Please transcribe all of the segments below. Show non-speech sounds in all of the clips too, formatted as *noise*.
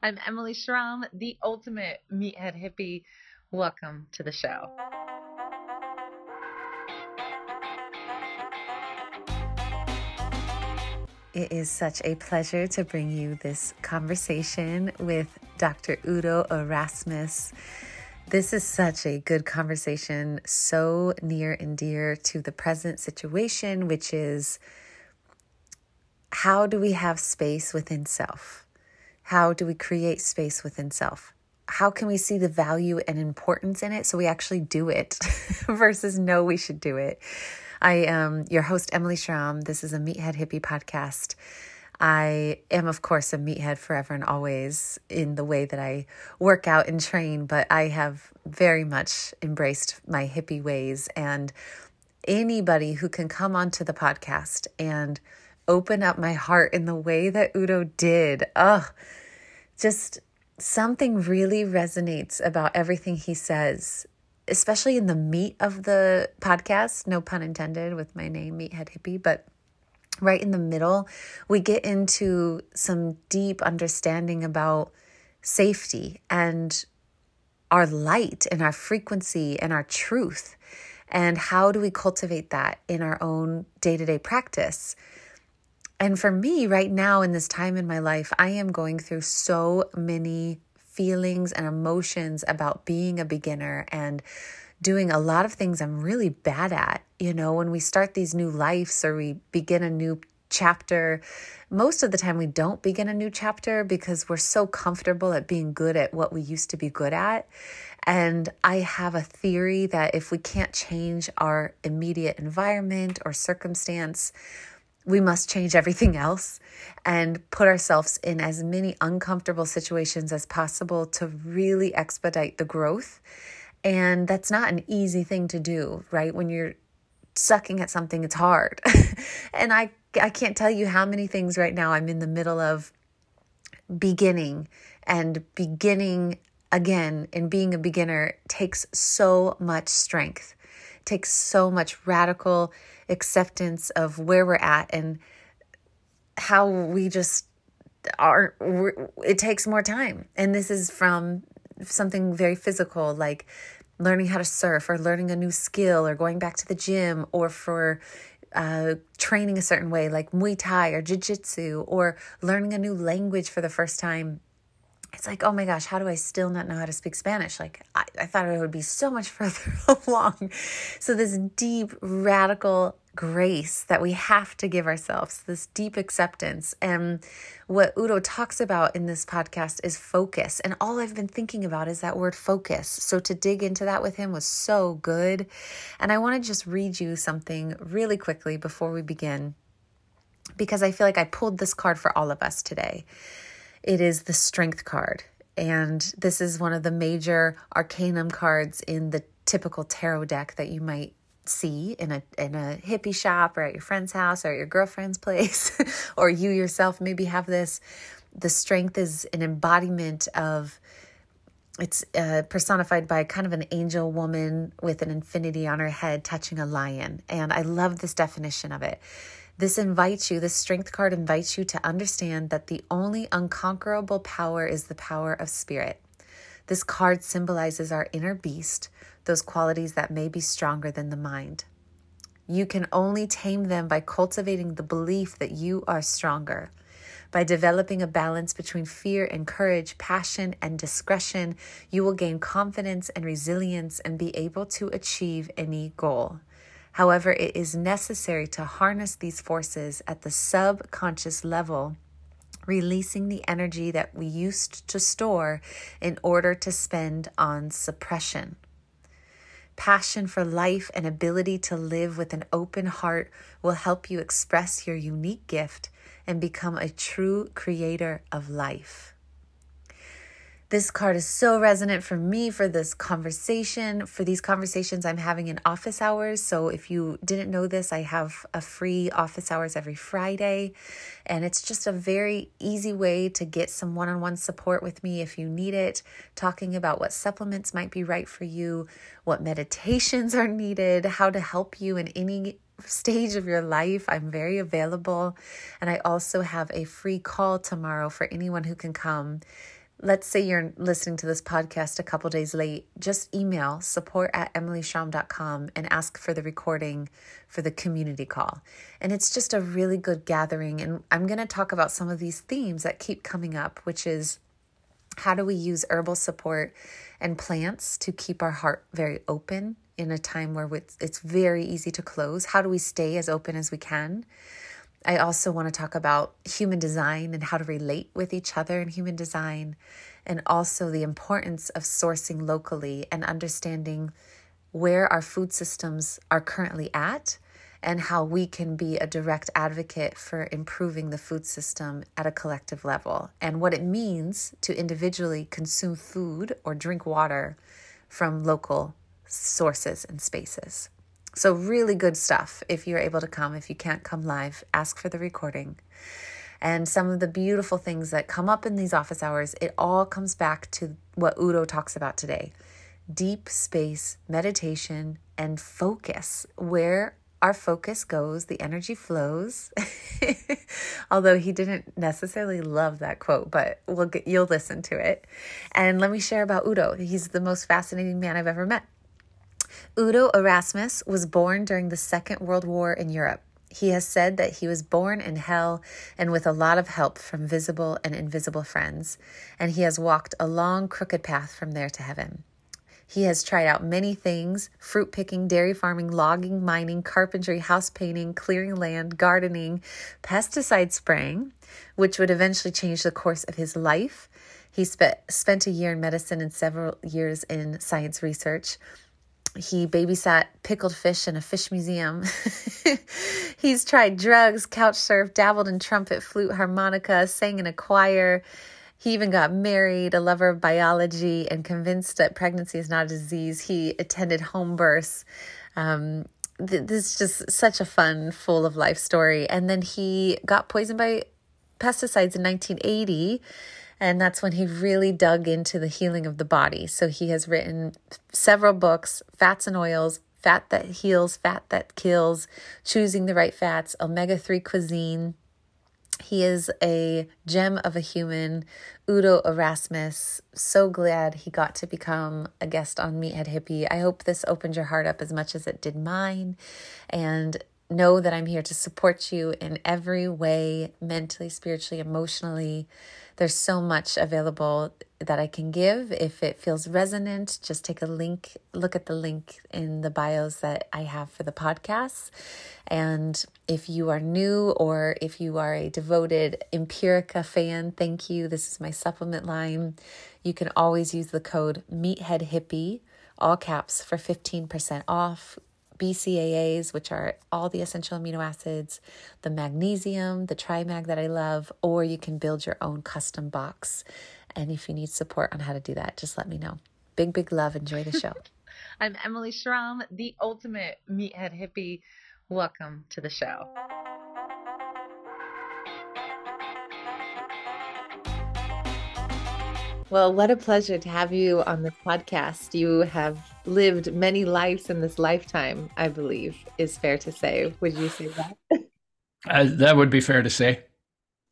I'm Emily Schromm, the ultimate meathead hippie. Welcome to the show. It is such a pleasure to bring you this conversation with Dr. Udo Erasmus. This is such a good conversation, so near and dear to the present situation, which is how do we have space within self? How do we create space within self? How can we see the value and importance in it so we actually do it *laughs* versus know we should do it? I am your host, Emily Schromm. This is a Meathead Hippie podcast. I am, of course, a meathead forever and always in the way that I work out and train, but I have very much embraced my hippie ways. And anybody who can come onto the podcast and open up my heart in the way that Udo did, ugh, just something really resonates about everything he says, especially in the meat of the podcast. No pun intended with my name, Meathead Hippie, but right in the middle, we get into some deep understanding about safety and our light and our frequency and our truth. And how do we cultivate that in our own day to day practice? And for me, right now in this time in my life, I am going through so many feelings and emotions about being a beginner and doing a lot of things I'm really bad at. You know, when we start these new lives or we begin a new chapter, most of the time we don't begin a new chapter because we're so comfortable at being good at what we used to be good at. And I have a theory that if we can't change our immediate environment or circumstance, we must change everything else and put ourselves in as many uncomfortable situations as possible to really expedite the growth. And that's not an easy thing to do, right? When you're sucking at something, it's hard. *laughs* and I I can't tell you how many things right now I'm in the middle of beginning and beginning again and being a beginner takes so much strength. Takes so much radical acceptance of where we're at and how we just are it takes more time. And this is from something very physical like learning how to surf or learning a new skill or going back to the gym or for uh, training a certain way like muay thai or jiu-jitsu or learning a new language for the first time it's like, oh my gosh, how do I still not know how to speak Spanish? Like, I, I thought I would be so much *laughs* further *laughs* along. So, this deep, radical grace that we have to give ourselves, this deep acceptance. And what Udo talks about in this podcast is focus. And all I've been thinking about is that word focus. So, to dig into that with him was so good. And I want to just read you something really quickly before we begin, because I feel like I pulled this card for all of us today. It is the Strength card. And this is one of the major arcanum cards in the typical tarot deck that you might see in a in a hippie shop or at your friend's house or at your girlfriend's *laughs* place or you yourself maybe have this. The strength is an embodiment of it's uh, personified by kind of an angel woman with an infinity on her head touching a lion. And i love this definition of it this invites you, this strength card invites you to understand that the only unconquerable power is the power of spirit. This card symbolizes our inner beast, those qualities that may be stronger than the mind. You can only tame them by cultivating the belief that you are stronger. By developing a balance between fear and courage, passion and discretion, you will gain confidence and resilience and be able to achieve any goal. However, it is necessary to harness these forces at the subconscious level, releasing the energy that we used to store in order to spend on suppression. Passion for life and ability to live with an open heart will help you express your unique gift and become a true creator of life. This card is so resonant for me for this conversation, for these conversations I'm having in office hours. So, if you didn't know this, I have a free office hours every Friday. And it's just a very easy way to get some one on one support with me if you need it, talking about what supplements might be right for you, what meditations are needed, how to help you in any stage of your life. I'm very available. And I also have a free call tomorrow for anyone who can come let's say you're listening to this podcast a couple days late, just email support at emilyschromm.com and ask for the recording for the community call. And it's just a really good gathering. And I'm going to talk about some of these themes that keep coming up, which is how do we use herbal support and plants to keep our heart very open in a time where it's very easy to close? How do we stay as open as we can? I also want to talk about human design and how to relate with each other in human design, and also the importance of sourcing locally and understanding where our food systems are currently at and how we can be a direct advocate for improving the food system at a collective level and what it means to individually consume food or drink water from local sources and spaces. So, really good stuff if you're able to come. If you can't come live, ask for the recording. And some of the beautiful things that come up in these office hours, it all comes back to what Udo talks about today deep space, meditation, and focus. Where our focus goes, the energy flows. *laughs* Although he didn't necessarily love that quote, but we'll get, you'll listen to it. And let me share about Udo. He's the most fascinating man I've ever met. Udo Erasmus was born during the Second World War in Europe. He has said that he was born in hell and with a lot of help from visible and invisible friends, and he has walked a long, crooked path from there to heaven. He has tried out many things fruit picking, dairy farming, logging, mining, carpentry, house painting, clearing land, gardening, pesticide spraying, which would eventually change the course of his life. He spe- spent a year in medicine and several years in science research. He babysat pickled fish in a fish museum. *laughs* He's tried drugs, couch surf, dabbled in trumpet, flute, harmonica, sang in a choir. He even got married, a lover of biology, and convinced that pregnancy is not a disease. He attended home births. Um, this is just such a fun, full of life story. And then he got poisoned by pesticides in 1980 and that's when he really dug into the healing of the body. So he has written several books Fats and Oils, Fat That Heals, Fat That Kills, Choosing the Right Fats, Omega 3 Cuisine. He is a gem of a human, Udo Erasmus. So glad he got to become a guest on Meathead Hippie. I hope this opened your heart up as much as it did mine. And know that I'm here to support you in every way mentally, spiritually, emotionally there's so much available that I can give. If it feels resonant, just take a link, look at the link in the bios that I have for the podcasts. And if you are new or if you are a devoted Empirica fan, thank you. This is my supplement line. You can always use the code Meathead Hippie, all caps, for 15% off. BCAAs, which are all the essential amino acids, the magnesium, the TriMag that I love, or you can build your own custom box. And if you need support on how to do that, just let me know. Big, big love. Enjoy the show. *laughs* *laughs* I'm Emily Schromm, the ultimate meathead hippie. Welcome to the show. Well, what a pleasure to have you on the podcast. You have lived many lives in this lifetime, I believe, is fair to say. Would you say that? Uh, that would be fair to say.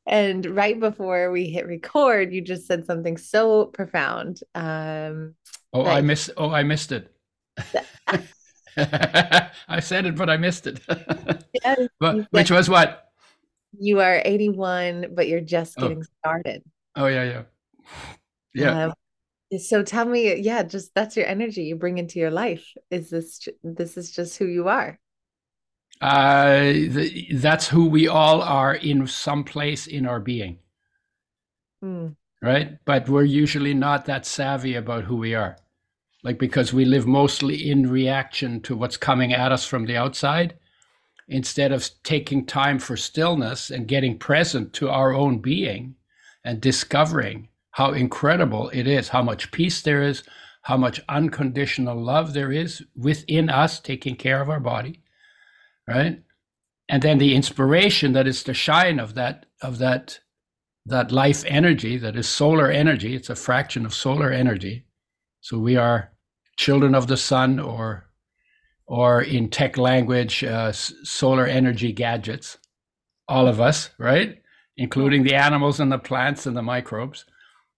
And right before we hit record, you just said something so profound. Um, oh. I missed. Oh, I missed it. *laughs* I said it, but I missed it. *laughs* yes, *laughs* but which was what? You are 81, but you're just oh. getting oh. started. Oh yeah, yeah, yeah. Uh, so tell me, yeah, just that's your energy you bring into your life. Is this this is just who you are? Uh, the, that's who we all are in some place in our being. Mm. Right? But we're usually not that savvy about who we are. Like, because we live mostly in reaction to what's coming at us from the outside instead of taking time for stillness and getting present to our own being and discovering how incredible it is, how much peace there is, how much unconditional love there is within us taking care of our body right? And then the inspiration that is the shine of that of that that life energy that is solar energy it's a fraction of solar energy. So we are children of the sun or or in tech language uh, solar energy gadgets all of us right? Including the animals and the plants and the microbes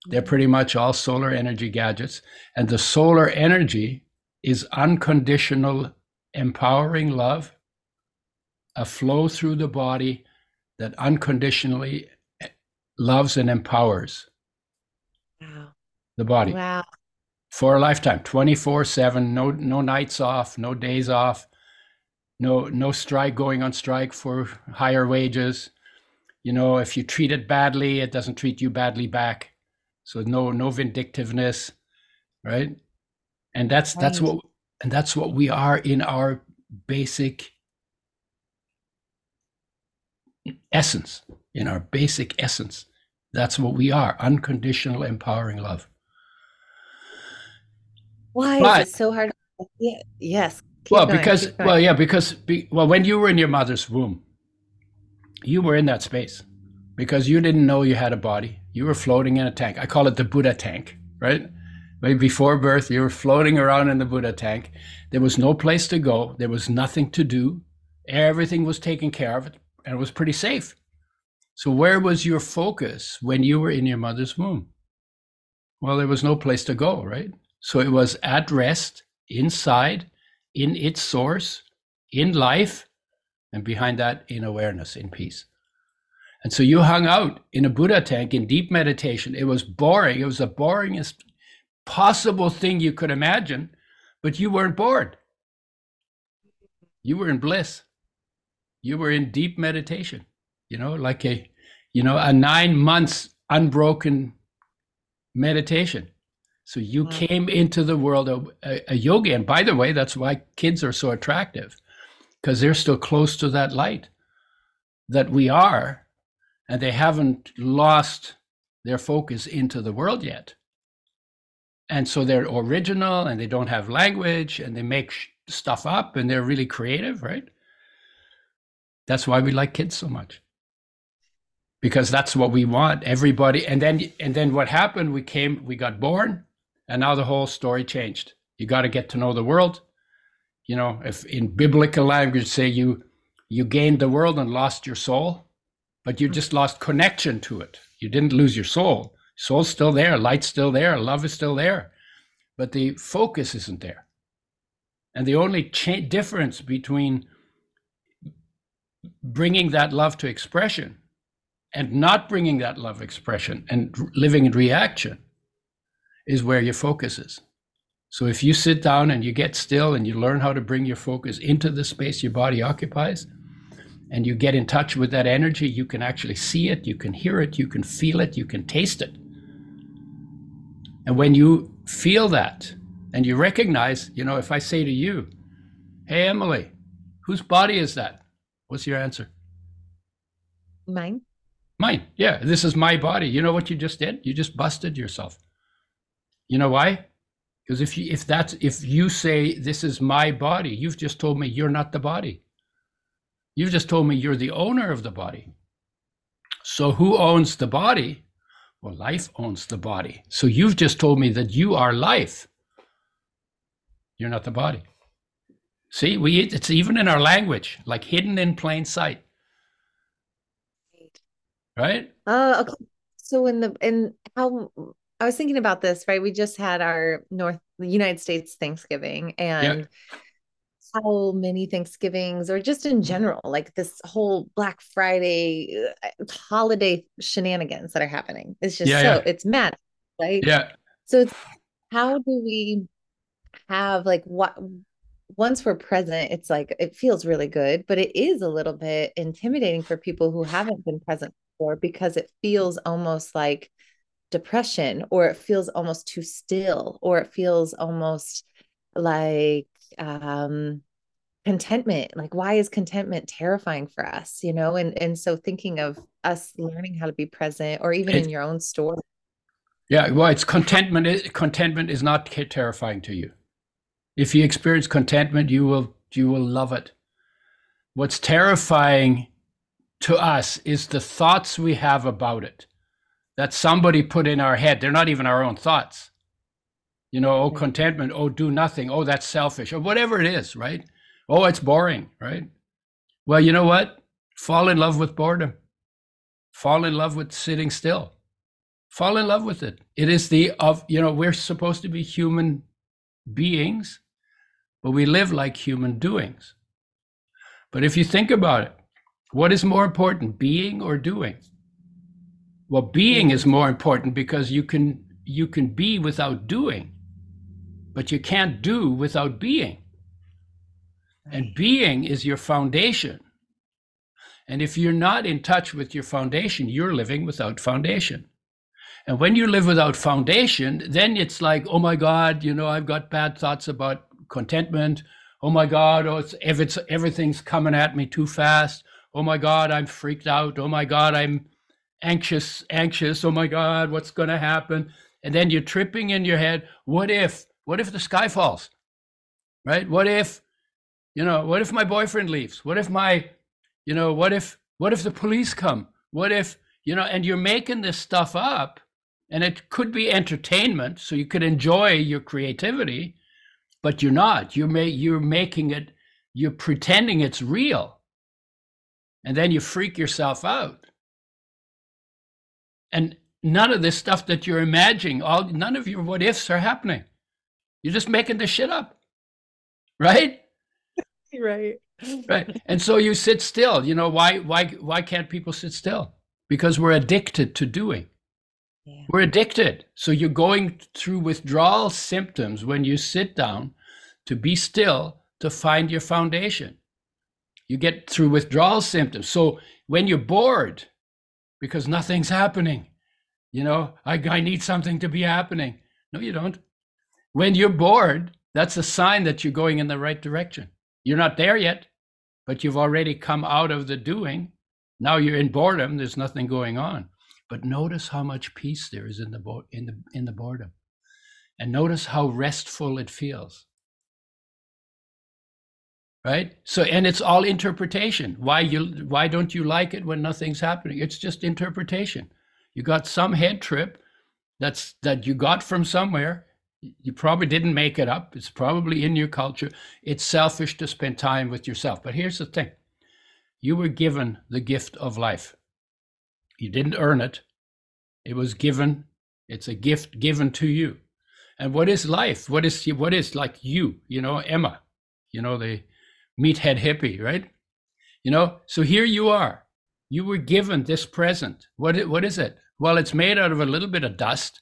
They're pretty much all solar energy gadgets. And the solar energy is unconditional, empowering love, a flow through the body that unconditionally eh, loves and empowers wow. the body. Wow. For a lifetime, 24 7, no no nights off, no days off, no no strike going on strike for higher wages. You know, if you treat it badly, it doesn't treat you badly back. So no no vindictiveness, right? And that's right. that's what and that's what we are in our basic essence, in our basic essence. That's what we are unconditional, empowering love. Why but, is it so hard? Yeah, yes. well, going, because, well, yeah, because, be, well, when you were in your mother's womb, you were in that space because you didn't know you had a body. You were floating in a tank. I call it the Buddha tank, right? Maybe before birth, you were floating around in the Buddha tank. There was no place to go. There was nothing to do. Everything was taken care of, and it was pretty safe. So, where was your focus when you were in your mother's womb? Well, there was no place to go, right? So, it was at rest, inside, in its source, in life, and behind that, in awareness, in peace. And so you hung out in a Buddha tank in deep meditation. It was boring. It was the boringest possible thing you could imagine, but you weren't bored. You were in bliss. You were in deep meditation, you know, like a, you know, a nine months unbroken meditation. So you wow. came into the world of a, a yogi. And by the way, that's why kids are so attractive because they're still close to that light that we are and they haven't lost their focus into the world yet. And so they're original and they don't have language and they make stuff up and they're really creative, right? That's why we like kids so much. Because that's what we want everybody and then and then what happened we came we got born and now the whole story changed. You got to get to know the world. You know, if in biblical language say you you gained the world and lost your soul, but you just lost connection to it. You didn't lose your soul. Soul's still there, light's still there, love is still there, but the focus isn't there. And the only cha- difference between bringing that love to expression and not bringing that love expression and living in reaction is where your focus is. So if you sit down and you get still and you learn how to bring your focus into the space your body occupies, and you get in touch with that energy, you can actually see it, you can hear it, you can feel it, you can taste it. And when you feel that and you recognize, you know, if I say to you, Hey, Emily, whose body is that? What's your answer? Mine. Mine. Yeah, this is my body. You know what you just did? You just busted yourself. You know why? Because if you if that's if you say this is my body, you've just told me you're not the body. You've just told me you're the owner of the body. So who owns the body? Well, life owns the body. So you've just told me that you are life. You're not the body. See, we it's even in our language, like hidden in plain sight. Right? Uh okay. So in the in how I was thinking about this, right? We just had our North United States Thanksgiving and yeah how many Thanksgivings or just in general, like this whole Black Friday uh, holiday shenanigans that are happening. It's just yeah, so yeah. it's mad, right? Yeah. So it's how do we have like what once we're present, it's like it feels really good, but it is a little bit intimidating for people who haven't been present before because it feels almost like depression or it feels almost too still or it feels almost like um contentment like why is contentment terrifying for us you know? And and so thinking of us learning how to be present or even it, in your own story yeah well it's contentment is contentment is not terrifying to you. If you experience contentment you will you will love it. What's terrifying to us is the thoughts we have about it that somebody put in our head. They're not even our own thoughts you know oh contentment oh do nothing oh that's selfish or whatever it is right? Oh it's boring right? Well you know what? Fall in love with boredom. Fall in love with sitting still. Fall in love with it. It is the of you know we're supposed to be human beings but we live like human doings. But if you think about it what is more important being or doing? Well being. is more important because you can you can be without doing but you can't do without being and being is your foundation and if you're not in touch with your foundation you're living without foundation and when you live without foundation, then it's like, oh my God, you know, I've got bad thoughts about contentment. Oh my God, oh, it's, if it's everything's coming at me too fast. Oh my God, I'm freaked out. Oh my God, I'm anxious, anxious. Oh my God, what's going to happen? And then you're tripping in your head. What if? What if the sky falls? Right? What if, you know, what if my boyfriend leaves? What if my, you know, what if, what if the police come? What if, you know, and you're making this stuff up and it could be entertainment so you could enjoy your creativity but you're not you're ma- you're making it you're pretending it's real and then you freak yourself out and none of this stuff that you're imagining all none of your what ifs are happening you're just making this shit up right *laughs* right right and so you sit still you know why why why can't people sit still because we're addicted to doing yeah. We're addicted. So you're going through withdrawal symptoms when you sit down to be still to find your foundation. You get through withdrawal symptoms. So when you're bored because nothing's happening, you know, I, I need something to be happening. No, you don't. When you're bored, that's a sign that you're going in the right direction. You're not there yet, but you've already come out of the doing. Now you're in boredom, there's nothing going on. But notice how much peace there is in the bo- in the in the boredom, and notice how restful it feels. Right. So, and it's all interpretation. Why you? Why don't you like it when nothing's happening? It's just interpretation. You got some head trip that's that you got from somewhere. You probably didn't make it up. It's probably in your culture. It's selfish to spend time with yourself. But here's the thing you were given the gift of life. You didn't earn it. It was given. It's a gift given to you. And what is life? What is what is like you? You know, Emma. You know the meathead hippie, right? You know. So here you are. You were given this present. What what is it? Well, it's made out of a little bit of dust.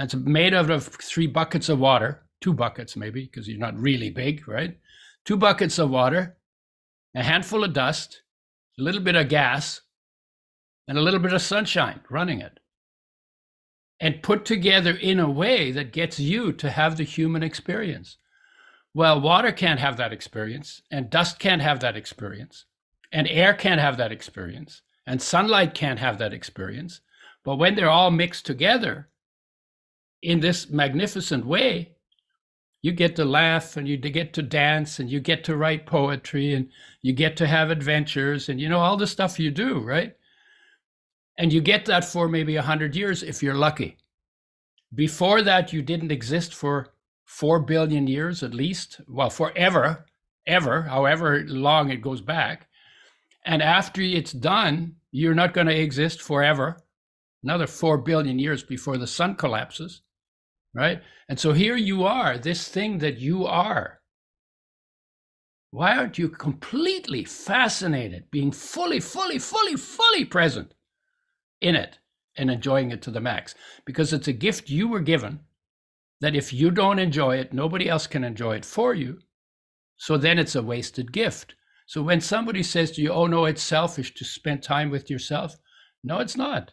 It's made out of three buckets of water, two buckets maybe, because you're not really big, right? Two buckets of water, a handful of dust, a little bit of gas, and a little bit of sunshine running it and put together in a way that gets you to have the human experience. Well, water can't have that experience, and dust can't have that experience, and air can't have that experience, and sunlight can't have that experience. But when they're all mixed together in this magnificent way, you get to laugh and you get to dance and you get to write poetry and you get to have adventures and you know all the stuff you do, right? And you get that for maybe 100 years if you're lucky. Before that, you didn't exist for 4 billion years at least. Well, forever, ever, however long it goes back. And after it's done, you're not going to exist forever. Another 4 billion years before the sun collapses. Right. And so here you are, this thing that you are. Why aren't you completely fascinated, being fully, fully, fully, fully present in it and enjoying it to the max because it's a gift you were given that if you don't enjoy it, nobody else can enjoy it for you. So then it's a wasted gift. So when somebody says to you, oh no, it's selfish to spend time with yourself, no, it's not.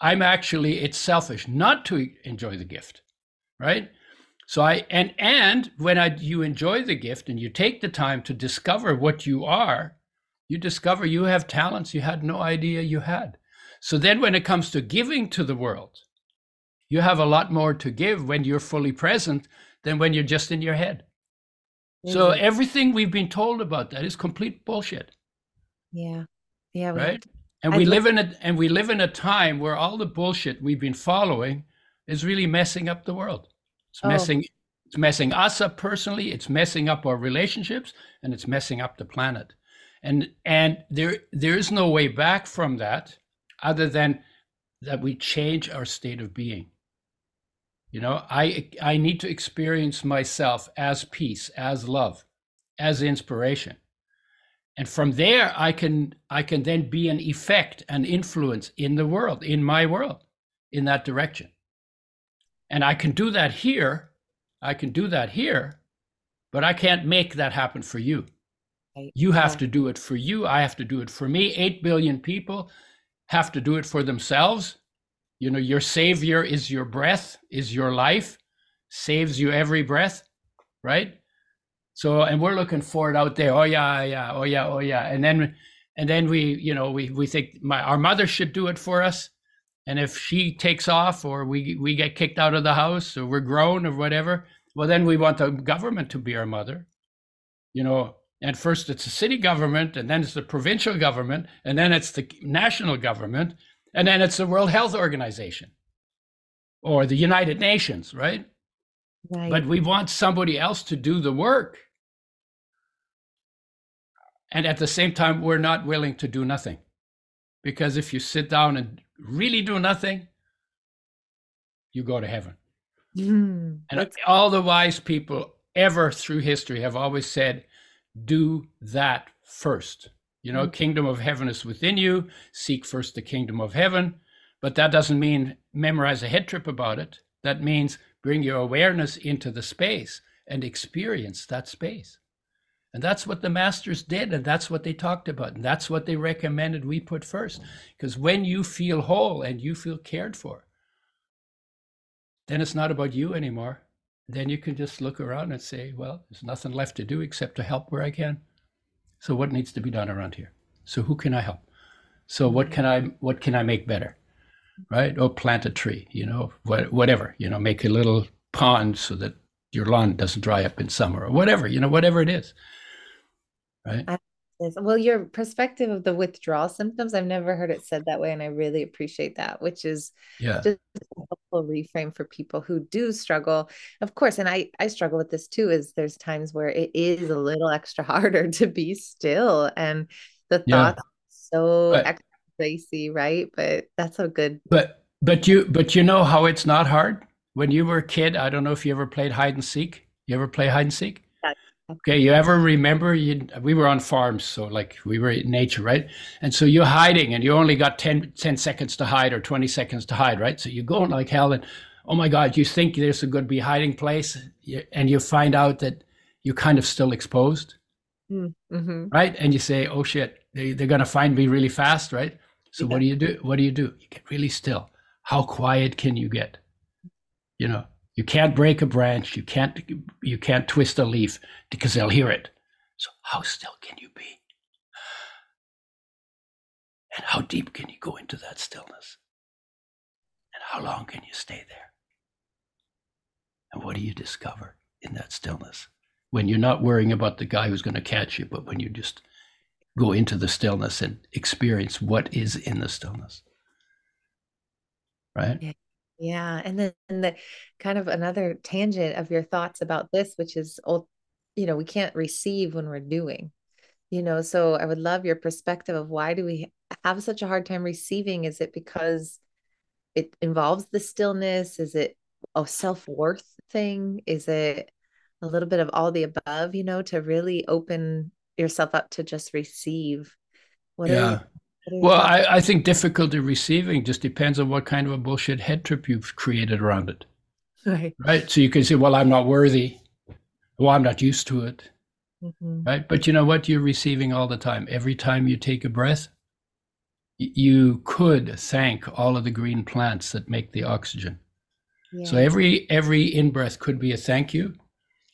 I'm actually, it's selfish not to enjoy the gift, right? So I and and when I you enjoy the gift and you take the time to discover what you are, you discover you have talents you had no idea you had. So then, when it comes to giving to the world, you have a lot more to give when you're fully present than when you're just in your head. Mm-hmm. So everything we've been told about that is complete bullshit. Yeah. Yeah. Right. And we live in a and we live in a time where all the bullshit we've been following is really messing up the world. It's oh. messing it's messing us up personally, it's messing up our relationships, and it's messing up the planet and and there there is no way back from that other than that we change our state of being. You know, I I need to experience myself as peace, as love, as inspiration. And from there I can I can then be an effect and influence in the world, in my world, in that direction. And I can do that here. I can do that here, but I can't make that happen for you. You have yeah. to do it for you. I have to do it for me. 8 billion people have to do it for themselves. You know, your savior is your breath, is your life, saves you every breath, right? So, and we're looking for it out there. Oh yeah, yeah, oh yeah, oh yeah. And then, and then we, you know, we we think my our mother should do it for us. And if she takes off, or we we get kicked out of the house, or we're grown, or whatever, well, then we want the government to be our mother. You know, and first it's the city government, and then it's the provincial government, and then it's the national government, and then it's the World Health Organization or the United Nations, right? Right. But we want somebody else to do the work. And at the same time, we're not willing to do nothing. Because if you sit down and really do nothing, you go to heaven. Mm, and all the wise people ever through history have always said, do that first. You know, mm-hmm. kingdom of heaven is within you. Seek first the kingdom of heaven. But that doesn't mean memorize a head trip about it. That means bring your awareness into the space and experience that space. And that's what the masters did, and that's what they talked about, and that's what they recommended we put first. Because when you feel whole and you feel cared for, then it's not about you anymore. Then you can just look around and say, well, there's nothing left to do except to help where I can. So what needs to be done around here? So who can I help? So what can I what can I make better? Right? Or plant a tree, you know, whatever, you know, make a little pond so that your lawn doesn't dry up in summer or whatever, you know, whatever it is. Right? Well, your perspective of the withdrawal symptoms, I've never heard it said that way. And I really appreciate that, which is yeah. just a helpful reframe for people who do struggle. Of course, and I, I struggle with this too, is there's times where it is a little extra *laughs* harder to be still. And the yeah. thoughts so but, extra racy, right? But that's so good. But but you but you know how it's not hard? When you were a kid, I don't know if you ever played hide and seek. You ever play hide and seek? Okay, you ever remember you we were on farms, so like we were in nature, right? And so you're hiding and you only got 10, 10 seconds to hide or 20 seconds to hide, right? So you're going like hell and oh my God, you think there's a good be hiding place and you find out that you're kind of still exposed, mm, mm-hmm. right? And you say, oh shit, they, they're going to find me really fast, right? So yeah. what do you do? What do you do? You get really still. How quiet can you get? You know, you can't break a branch. You can't you can't twist a leaf because they'll hear it. So how still can you be? And how deep can you go into that stillness? And how long can you stay there? And what do you discover in that stillness? When you're not worrying about the guy who's going to catch you, but when you just go into the stillness and experience what is in the stillness. Right? Yeah. Yeah. And then and the kind of another tangent of your thoughts about this, which is, old, you know, we can't receive when we're doing, you know. So I would love your perspective of why do we have such a hard time receiving? Is it because it involves the stillness? Is it a self worth thing? Is it a little bit of all the above, you know, to really open yourself up to just receive? What yeah. Well, I, I think difficulty receiving just depends on what kind of a bullshit head trip you've created around it. Right. Right. So you can say, well, I'm not worthy. Well, I'm not used to it. Mm-hmm. Right. But you know what? You're receiving all the time. Every time you take a breath, you could thank all of the green plants that make the oxygen. Yeah. So every every in breath could be a thank you.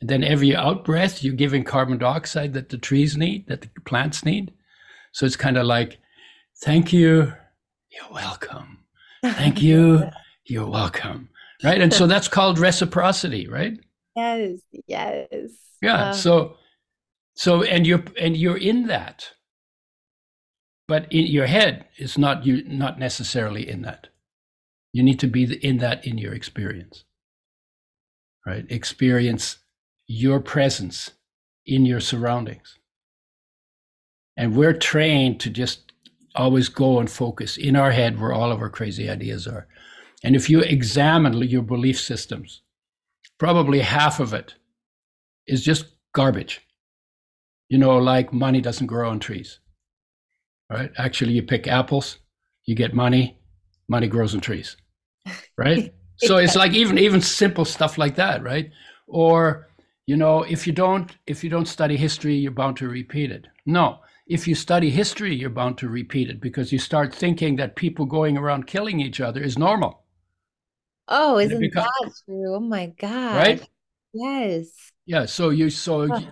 And then every out breath, you're giving carbon dioxide that the trees need, that the plants need. So it's kind of like thank you, you're welcome. Thank you, *laughs* you're welcome. Right. And so that's called reciprocity, right? Yes, yes. Yeah. Uh, so so and you're and you're in that. But in your head is not you not necessarily in that. You need to be in that in your experience. Right? Experience your presence in your surroundings. And we're trained to just always go and focus in our head where all of our crazy ideas are. And if you examine your belief systems, probably half of it is just garbage. You know, like money doesn't grow on trees, right? Actually, you pick apples, you get money, money grows on trees, *laughs* right? so it's like even even simple stuff like that, right? Or you know, if you don't if you don't study history, you're bound to repeat it. No, if you study history, you're bound to repeat it because you start thinking that people going around killing each other is normal. Oh, isn't becomes, that true? Oh my God. Right? Yes. Yeah. So you so oh.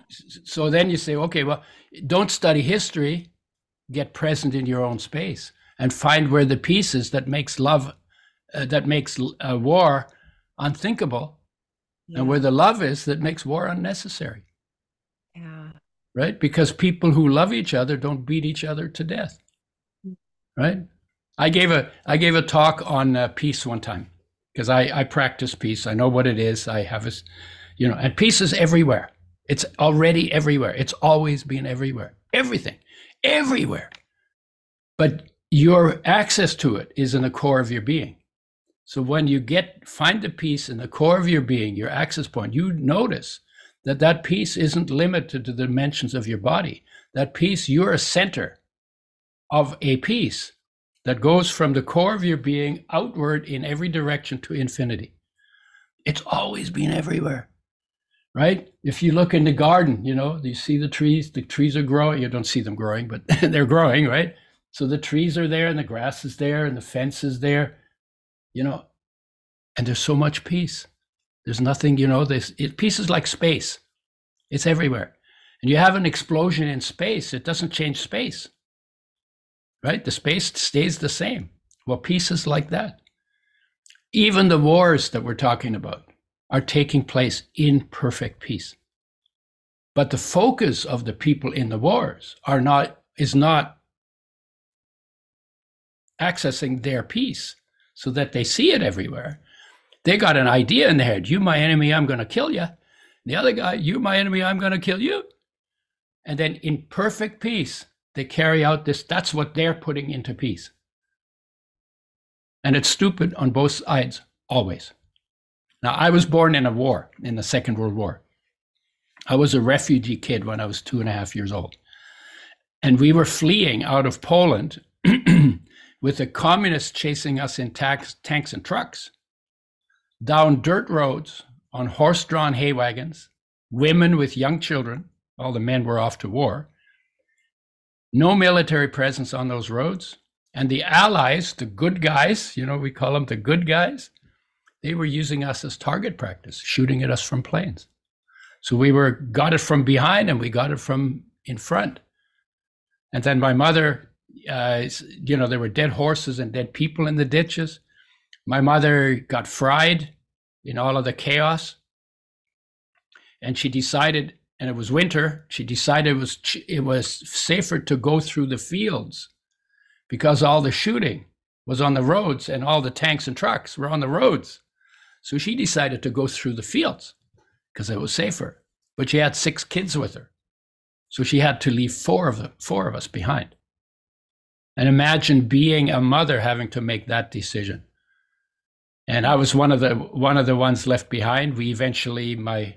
so then you say, okay, well, don't study history, get present in your own space and find where the pieces that makes love uh, that makes uh, war unthinkable yeah. and where the love is that makes war unnecessary. Right? Because people who love each other don't beat each other to death. Right? I gave a I gave a talk on uh, peace one time because I I practice peace. I know what it is. I have a you know, and peace is everywhere. It's already everywhere. It's always been everywhere. Everything. Everywhere. But your access to it is in the core of your being. So when you get find the peace in the core of your being, your access point, you notice that that peace isn't limited to the dimensions of your body. That peace, you're a center of a peace that goes from the core of your being outward in every direction to infinity. It's always been everywhere, right? If you look in the garden, you know, you see the trees, the trees are growing. You don't see them growing, but *laughs* they're growing, right? So the trees are there and the grass is there and the fence is there, you know, and there's so much peace. There's nothing, you know, this it, peace is like space. It's everywhere. And you have an explosion in space, it doesn't change space. Right? The space stays the same. Well, peace is like that. Even the wars that we're talking about are taking place in perfect peace. But the focus of the people in the wars are not is not accessing their peace so that they see it everywhere. They got an idea in their head you, my enemy, I'm going to kill you. The other guy, you, my enemy, I'm going to kill you. And then in perfect peace, they carry out this. That's what they're putting into peace. And it's stupid on both sides, always. Now, I was born in a war, in the Second World War. I was a refugee kid when I was two and a half years old. And we were fleeing out of Poland *clears throat* with the communists chasing us in tax, tanks and trucks, down dirt roads on horse drawn hay wagons, women with young children, all the men were off to war, no military presence on those roads. And the Allies, the good guys, you know, we call them the good guys, they were using us as target practice, shooting at us from planes. So we were got it from behind and we got it from in front. And then my mother uh, you know, there were dead horses and dead people in the ditches. My mother got fried in all of the chaos. And she decided, and it was winter, she decided it was, it was safer to go through the fields because all the shooting was on the roads and all the tanks and trucks were on the roads. So she decided to go through the fields because it was safer. But she had six kids with her. So she had to leave four of them, four of us behind. And imagine being a mother having to make that decision. And I was one of the one of the ones left behind. We eventually, my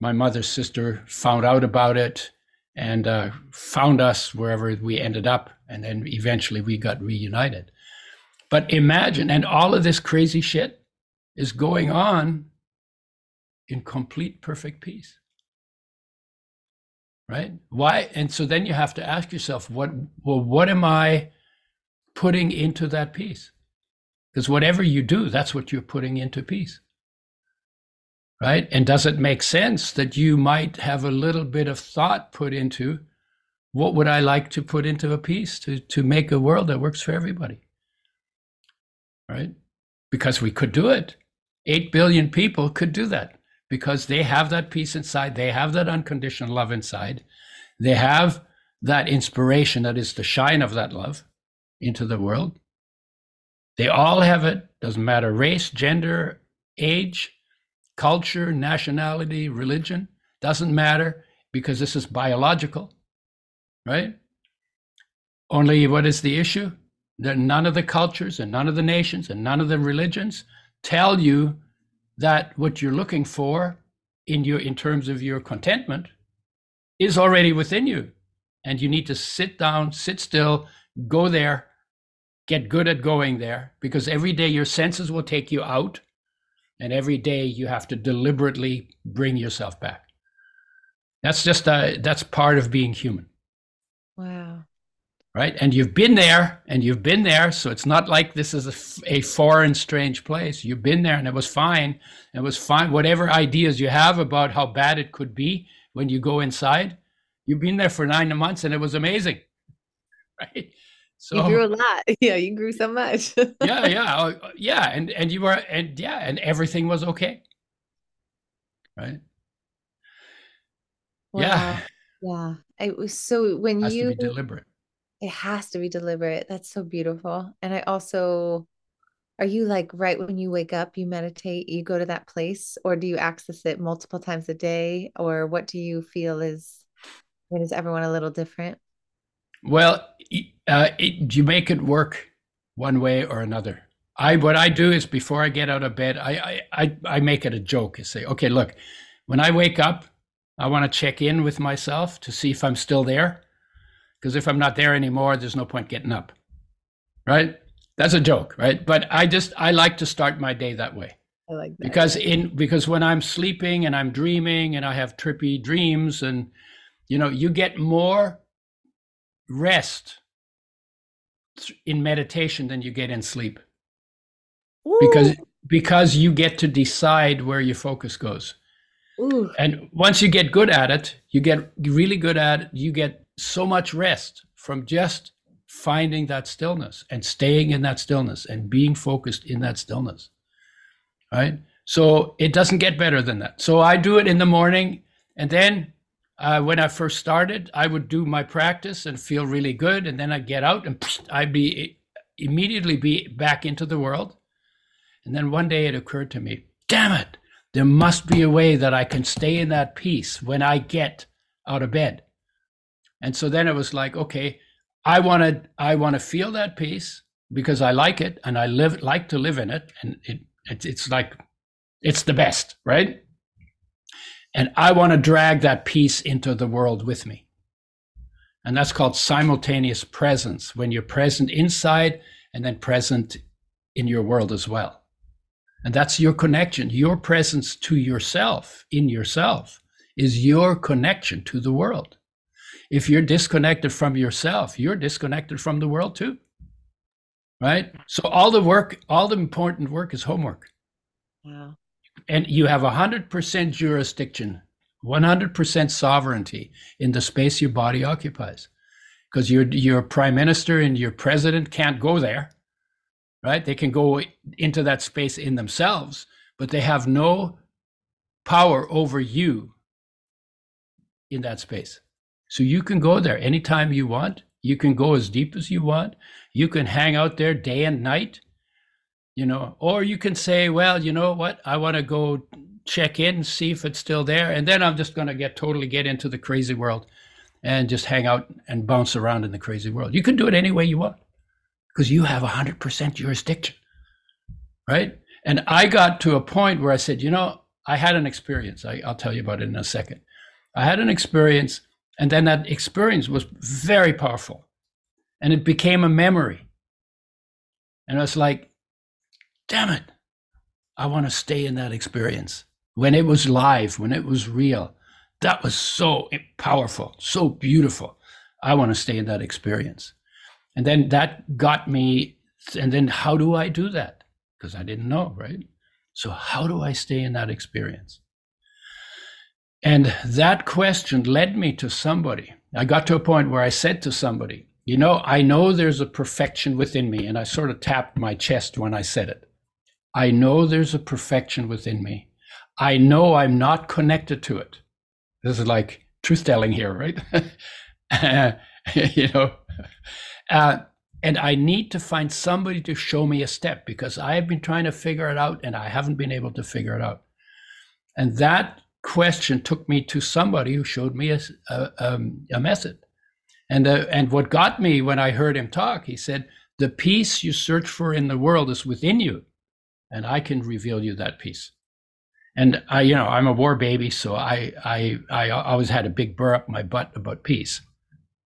my mother's sister found out about it and uh, found us wherever we ended up, and then eventually we got reunited. But imagine, and all of this crazy shit is going on in complete perfect peace right why and so then you have to ask yourself what well what am i putting into that peace because whatever you do that's what you're putting into peace right and does it make sense that you might have a little bit of thought put into what would i like to put into a peace to to make a world that works for everybody right because we could do it 8 billion people could do that because they have that peace inside. They have that unconditional love inside. They have that inspiration that is the shine of that love into the world. They all have it. Doesn't matter race, gender, age, culture, nationality, religion. Doesn't matter because this is biological, right? Only what is the issue? That none of the cultures and none of the nations and none of the religions tell you that what you're looking for in your in terms of your contentment is already within you. And you need to sit down, sit still, go there, get good at going there, because every day your senses will take you out. And every day you have to deliberately bring yourself back. That's just a, that's part of being human. Wow. Right. And you've been there and you've been there. So it's not like this is a, a foreign, strange place. You've been there and it was fine. It was fine. Whatever ideas you have about how bad it could be when you go inside, you've been there for nine months and it was amazing. *laughs* Right. So you grew a lot. *laughs* Yeah. You grew so much. *laughs* yeah. Yeah. Oh, yeah. And, and you were, and yeah. And everything was okay. Right. Wow. Yeah. Yeah. It was so *laughs* when has you deliberate. It has to be deliberate. That's so beautiful. And I also are you like right when you wake up, you meditate, you go to that place, or do you access it multiple times a day? Or what do you feel is when is everyone a little different? Well, uh, it, you make it work one way or another. I what I do is before I get out of bed, I I I, I make it a joke. I say, okay, look, when I wake up, I want to check in with myself to see if I'm still there. Because if I'm not there anymore, there's no point getting up. Right? That's a joke, right? But I just I like to start my day that way. I like that. Because in because when I'm sleeping and I'm dreaming and I have trippy dreams and you know, you get more rest in meditation than you get in sleep. Ooh. Because because you get to decide where your focus goes. Ooh. And once you get good at it, you get really good at it, you get so much rest from just finding that stillness and staying in that stillness and being focused in that stillness. Right? So it doesn't get better than that. So I do it in the morning. And then uh, when I first started, I would do my practice and feel really good. And then I'd get out and I'd be immediately be back into the world. And then one day it occurred to me, damn it, there must be a way that I can stay in that peace when I get out of bed. And so then it was like, okay, I want to I want to feel that peace because I like it and I live like to live in it and it, it it's like it's the best, right? And I want to drag that peace into the world with me. And that's called simultaneous presence when you're present inside and then present in your world as well. And that's your connection. Your presence to yourself, in yourself, is your connection to the world. If you're disconnected from yourself, you're disconnected from the world too. Right? So all the work, all the important work is homework. Wow. And you have 100% jurisdiction, 100% sovereignty in the space your body occupies. Because your, your prime minister and your president can't go there right? They can go into that space in themselves, but they have no power over you in that space. So you can go there anytime you want. You can go as deep as you want. You can hang out there day and night, you know, or you can say, well, you know what? I want to go check in, see if it's still there. And then I'm just going to get totally get into the crazy world and just hang out and bounce around in the crazy world. You can do it any way you want because you have 100% jurisdiction, right? And I got to a point where I said, you know, I had an experience. I, will tell you about it in a second. I had an experience, and then that experience was very powerful, and it became a memory. And I was like, damn it, I want to stay in that experience. When it was live, when it was real, that was so powerful, so beautiful. I want to stay in that experience. And then that got me. And then how do I do that? Because I didn't know, right? So, how do I stay in that experience? And that question led me to somebody. I got to a point where I said to somebody, You know, I know there's a perfection within me. And I sort of tapped my chest when I said it. I know there's a perfection within me. I know I'm not connected to it. This is like truth telling here, right? *laughs* you know, uh, and I need to find somebody to show me a step because I have been trying to figure it out and I haven't been able to figure it out. And that question took me to somebody who showed me a, a, um, a method. And uh, and what got me when I heard him talk, he said, "The peace you search for in the world is within you, and I can reveal you that peace." And I, you know, I'm a war baby, so I I I always had a big burr up my butt about peace,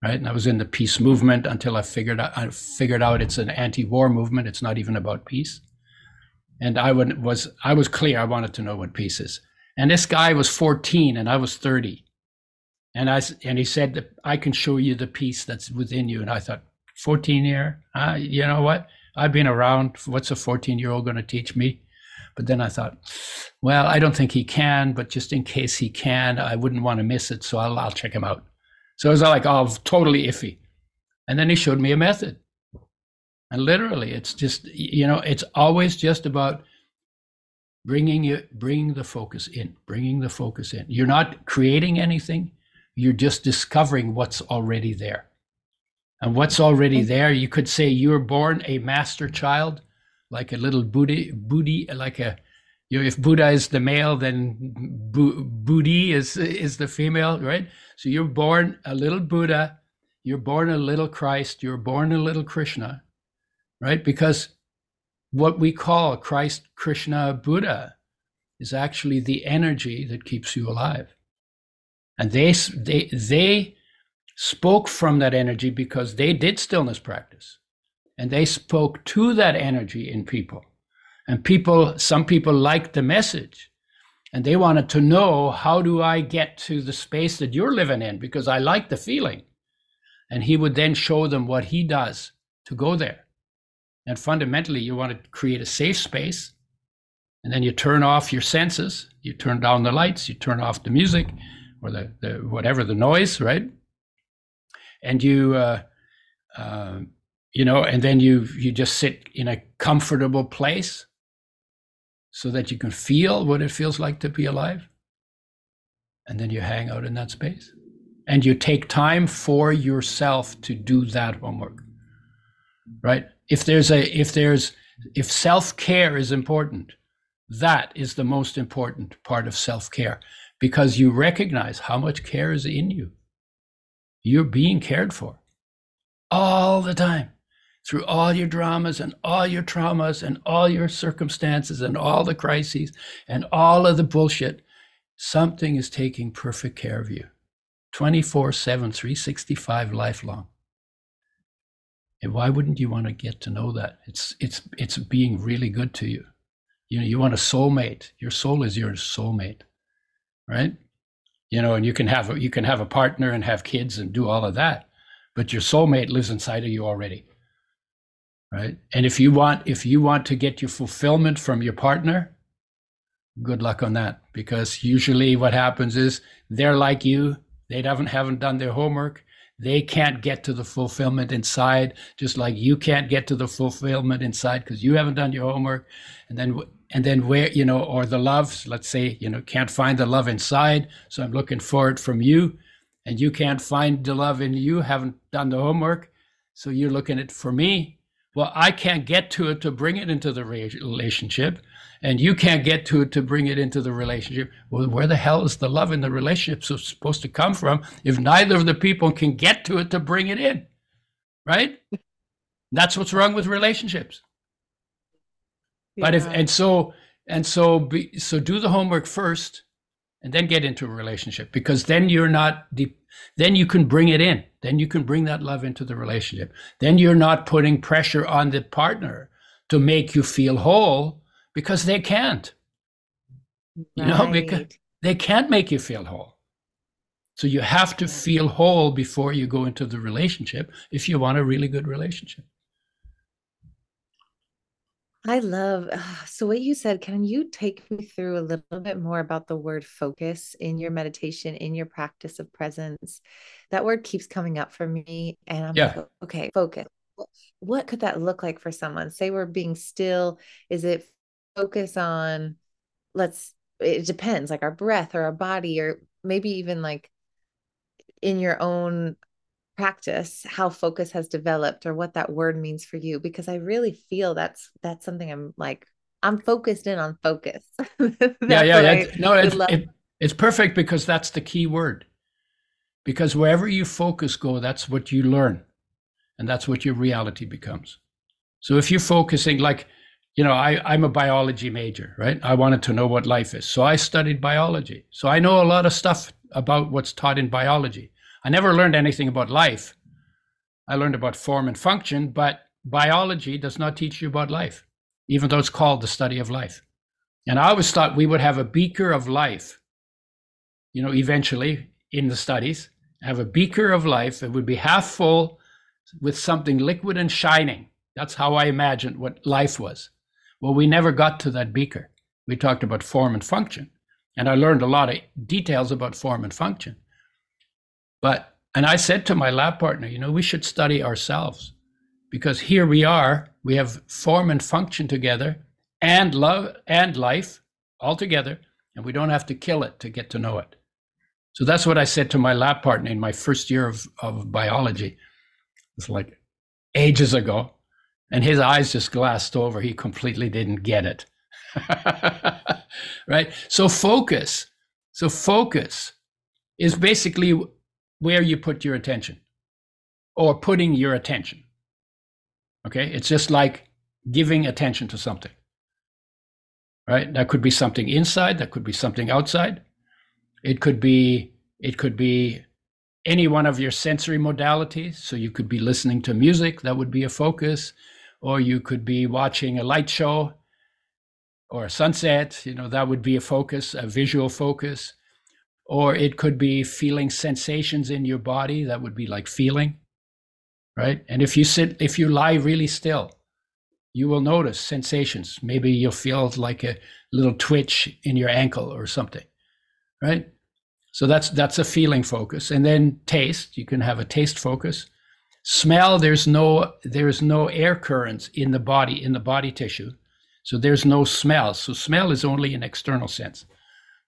right? And I was in the peace movement until I figured out I figured out it's an anti-war movement. It's not even about peace. And I would, was I was clear. I wanted to know what peace is. And this guy was 14, and I was 30 and I and he said that I can show you the peace that's within you. And I thought, 14 year, uh, you know what? I've been around. What's a 14 year old going to teach me? But then I thought, well, I don't think he can. But just in case he can, I wouldn't want to miss it. So I'll, I'll check him out. So it was like, oh, totally iffy. And then he showed me a method. And literally, it's just you know, it's always just about bringing you bringing the focus in, bringing the focus in. You're not creating anything you're just discovering what's already there. And what's already there, you could say you were born a master child, like a little Buddha, Buddhi, like a, you know, if Buddha is the male, then Buddhi is is the female, right? So you're born a little Buddha, you're born a little Christ, you're born a little Krishna, right? Because what we call Christ, Krishna, Buddha is actually the energy that keeps you alive and they they they spoke from that energy because they did stillness practice. And they spoke to that energy in people. And people some people liked the message. And they wanted to know how do i get to the space that you're living in? Because i like the feeling. And he would then show them what he does to go there. And fundamentally you want to create a safe space. And then you turn off your senses. You turn down the lights. You turn off the music or the, the whatever the noise, right? And you, uh, uh, you know, and then you you just sit in a comfortable place so that you can feel what it feels like to be alive. And then you hang out in that space. And you take time for yourself to do that homework. Right? If there's a if there's if self-care is important, that is the most important part of self-care because you recognize how much care is in you. You're being cared for all the time through all your dramas and all your traumas and all your circumstances and all the crises and all of the bullshit. Something is taking perfect care of you 24 7, 365, lifelong. And why wouldn't you want to get to know that? It's, it's, it's being really good to you. You know, you want a soulmate. Your soul is your soulmate right? You know, and you can have a, you can have a partner and have kids and do all of that, but your soulmate lives inside of you already, right? And if you want if you want to get your fulfillment from your partner, good luck on that because usually what happens is they're like you, they haven't haven't done their homework, they can't get to the fulfillment inside just like you can't get to the fulfillment inside because you haven't done your homework and then and then where you know or the love let's say you know can't find the love inside so i'm looking for it from you and you can't find the love in you haven't done the homework so you're looking at for me. Well i can't get to it to bring it into the relationship and you can't get to it to bring it into the relationship. Well where the hell is the love in the relationship supposed to come from if neither of the people can get to it to bring it in? Right? That's what's wrong with relationships but if and so and so be, so do the homework first and then get into a relationship because then you're not deep then you can bring it in. Then you can bring that love into the relationship. Then you're not putting pressure on the partner to make you feel whole because they can't. Right. you know because they can't make you feel whole. So you have to feel whole before you go into the relationship if you want a really good relationship I love ah, so what you said. Can you take me through a little bit more about the word focus in your meditation, in your practice of presence? That word keeps coming up for me. And I'm yeah. like, okay, focus. What could that look like for someone? Say we're being still. Is it focus on, let's, it depends, like our breath or our body, or maybe even like in your own practice how focus has developed or what that word means for you because i really feel that's that's something i'm like i'm focused in on focus *laughs* yeah yeah, yeah. no it's, it, it's perfect because that's the key word because wherever you focus go, that's what you learn, and that's what your reality becomes. So if you're focusing, like, you know, I, I'm a biology major, right? I wanted to know what life is. So I studied biology. So I know a lot of stuff about what's taught in biology. I never learned anything about life. I learned about form and function, but biology does not teach you about life, even though it's called the study of life. And I always thought we would have a beaker of life, you know, eventually in the studies, have a beaker of life. that would be half full with something liquid and shining. That's how I imagined what life was. Well, we never got to that beaker. We talked about form and function. And I learned a lot of details about form and function. But, and I said to my lab partner, you know, we should study ourselves because here we are, we have form and function together and love and life all together, and we don't have to kill it to get to know it. So that's what I said to my lab partner in my first year of, of biology. It's like ages ago. And his eyes just glassed over. He completely didn't get it. *laughs* right? So focus. So focus is basically where you put your attention or putting your attention. Okay? It's just like giving attention to something. Right? That could be something inside, that could be something outside. It could be it could be any one of your sensory modalities. So you could be listening to music, that would be a focus, or you could be watching a light show or a sunset, you know, that would be a focus, a visual focus. Or it could be feeling sensations in your body, that would be like feeling, right? And if you sit, if you lie really still, you will notice sensations. Maybe you'll feel like a little twitch in your ankle or something, right? So that's that's a feeling focus. And then taste, you can have a taste focus. Smell, there's no there's no air currents in the body in the body tissue. So there's no smell. So smell is only an external sense.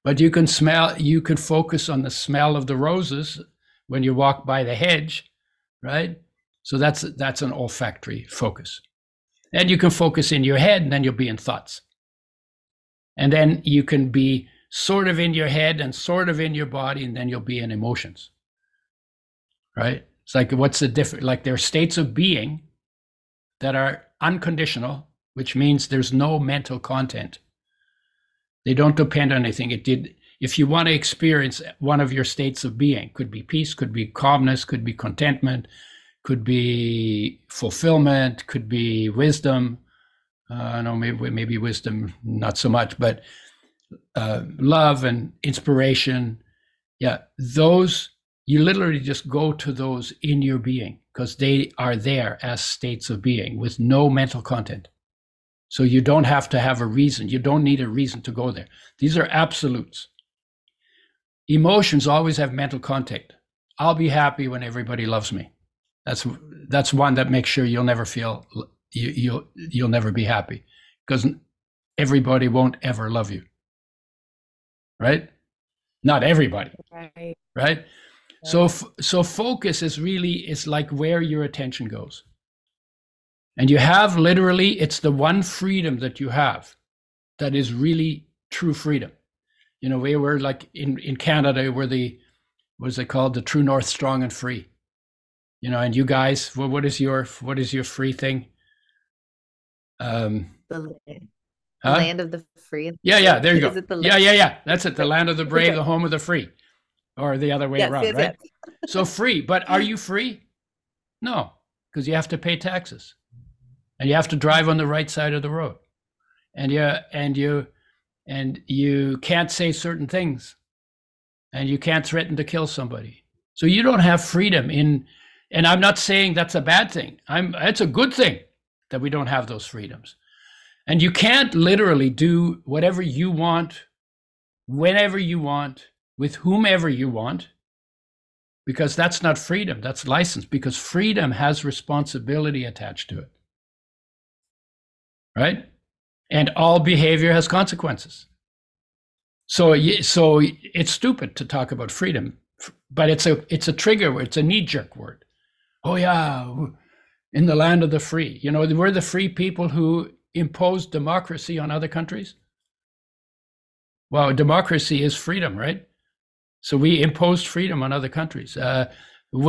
But you can smell you can focus on the smell of the roses when you walk by the hedge, right? So that's that's an olfactory focus. And you can focus in your head and then you'll be in thoughts. And then you can be sort of in your head and sort of in your body, and then you'll be in emotions. Right? It's like what's the difference? Like there are states of being that are unconditional, which means there's no mental content. They don't depend on anything. It did if you want to experience one of your states of being, could be peace, could be calmness, could be contentment, could be fulfillment, could be wisdom. Uh, know maybe maybe wisdom not so much, but uh, love and inspiration. Yeah, those you literally just go to those in your being because they are there as states of being with no mental content. So you don't have to have a reason. You don't need a reason to go there. These are absolutes. Emotions always have mental content. I'll be happy when everybody loves me. That's that's one that makes sure you'll never feel you, you'll you'll never be happy because everybody won't ever love you right? Not everybody, right? right? So, so focus is really is like where your attention goes, and you have literally it's the one freedom that you have, that is really true freedom. You know, we were like in in Canada, we're the what's it called, the true north, strong and free. You know, and you guys, what what is your what is your free thing? Um, the Huh? Land of the free. Yeah, yeah. There you go. The yeah, yeah, yeah. That's it. The land of the *laughs* brave, the home of the free, or the other way yes, around, yes, right? Yes. so free, but are you *laughs* free? No, because you have to pay taxes, and you have to drive on the right side of the road, and you and you and you can't say certain things, and you can't threaten to kill somebody. So you don't have freedom in. And I'm not saying that's a bad thing. I'm. It's a good thing that we don't have those freedoms and you can't literally do whatever you want, whenever you want, with whomever you want, because that's not freedom, that's license, because freedom has responsibility attached to it. Right? And all behavior has consequences. So, so it's stupid to talk about freedom, but it's a it's a trigger. It's a knee jerk word. Oh yeah, in the land of the free. You know, we're the free people who impose democracy on other countries? Well, democracy is freedom, right? So we imposed freedom on other countries. Uh,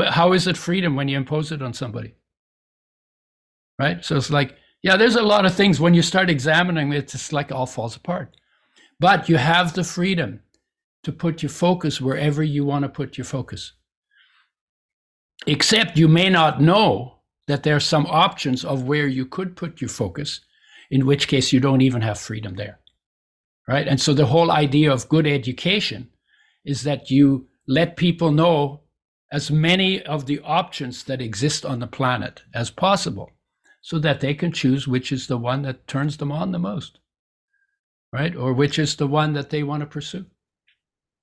how is it freedom when you impose it on somebody? Right. So it's like, yeah, there's a lot of things when you start examining it, it's like all falls apart. But you have the freedom to put your focus wherever you want to put your focus. Except you may not know that there are some options of where you could put your focus, in which case you don't even have freedom there. Right. And so the whole idea of good education is that you let people know as many of the options that exist on the planet as possible so that they can choose which is the one that turns them on the most right? Or which is the one that they want to pursue.